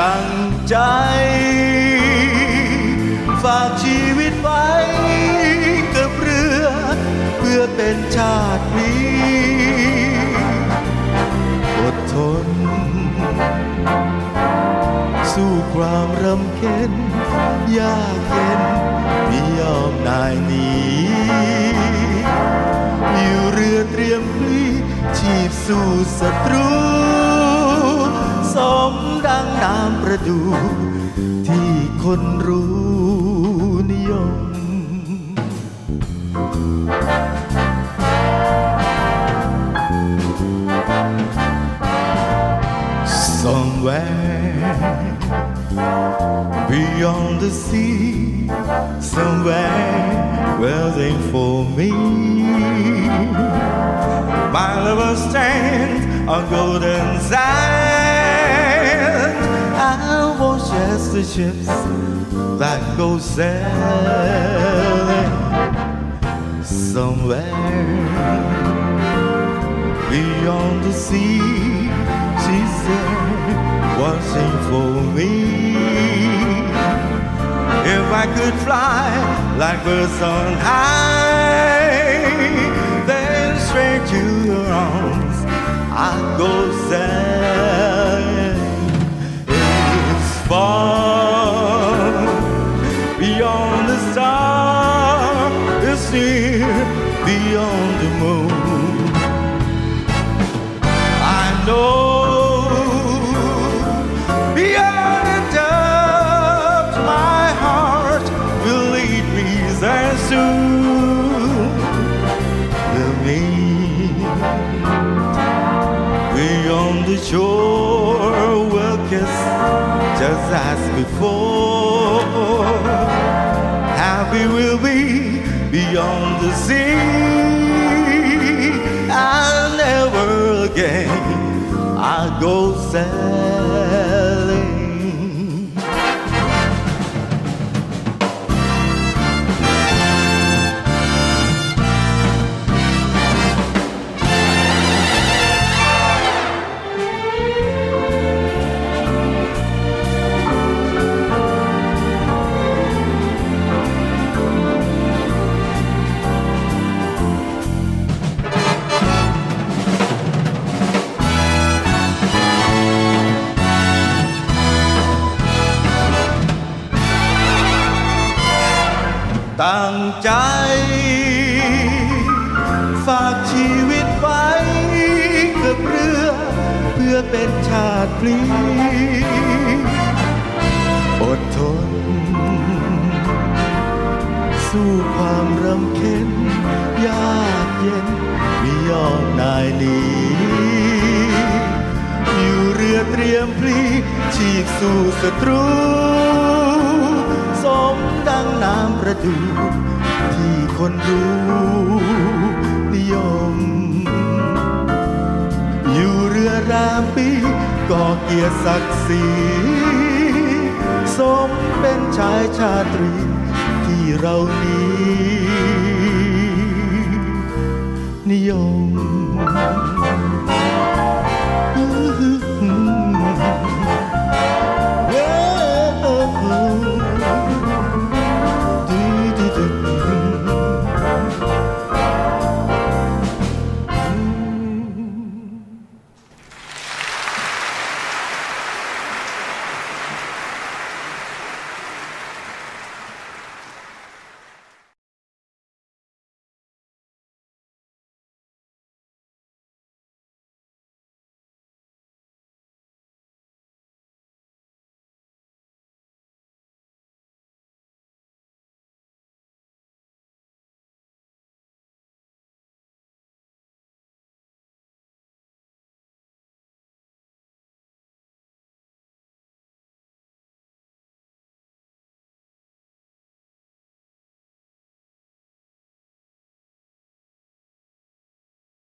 ตั้งใจ ฝากชีวิตไว้กับเรือ เพื่อเป็นชาตินี้อดทน สู้ความรำเค็ญยากเย็นไม่ยอมนายหนีอยู่เรือเตรียมพลีชีพสู้ศัตรู สมดังน้ำประดู ที่คนรู้นิยม Somewhere beyond the sea, somewhere waiting for me. My lover stands on golden sand. The ships that go sailing somewhere beyond the sea. She's there watching for me. If I could fly like birds on high, then straight to her arms I'd go sailing far. Beyond the sea. I'll never again I'll go sailing. ตั้งใจ ฝากชีวิตไว้กับเรือ เพื่อเป็นชาติพลีอดทน สู้ความรำเค็ญยากเย็นไม่ยอมนายหนีอยู่เรือเตรียมพลีชีพสู้ศัตรู น้ำประดูที่คนรู้นิยม อยู่เรือรามปีก่อเกียรติศักดิ์ศรีสมเป็นชายชาตรีที่เรานี้ นิยม Mm-hmm.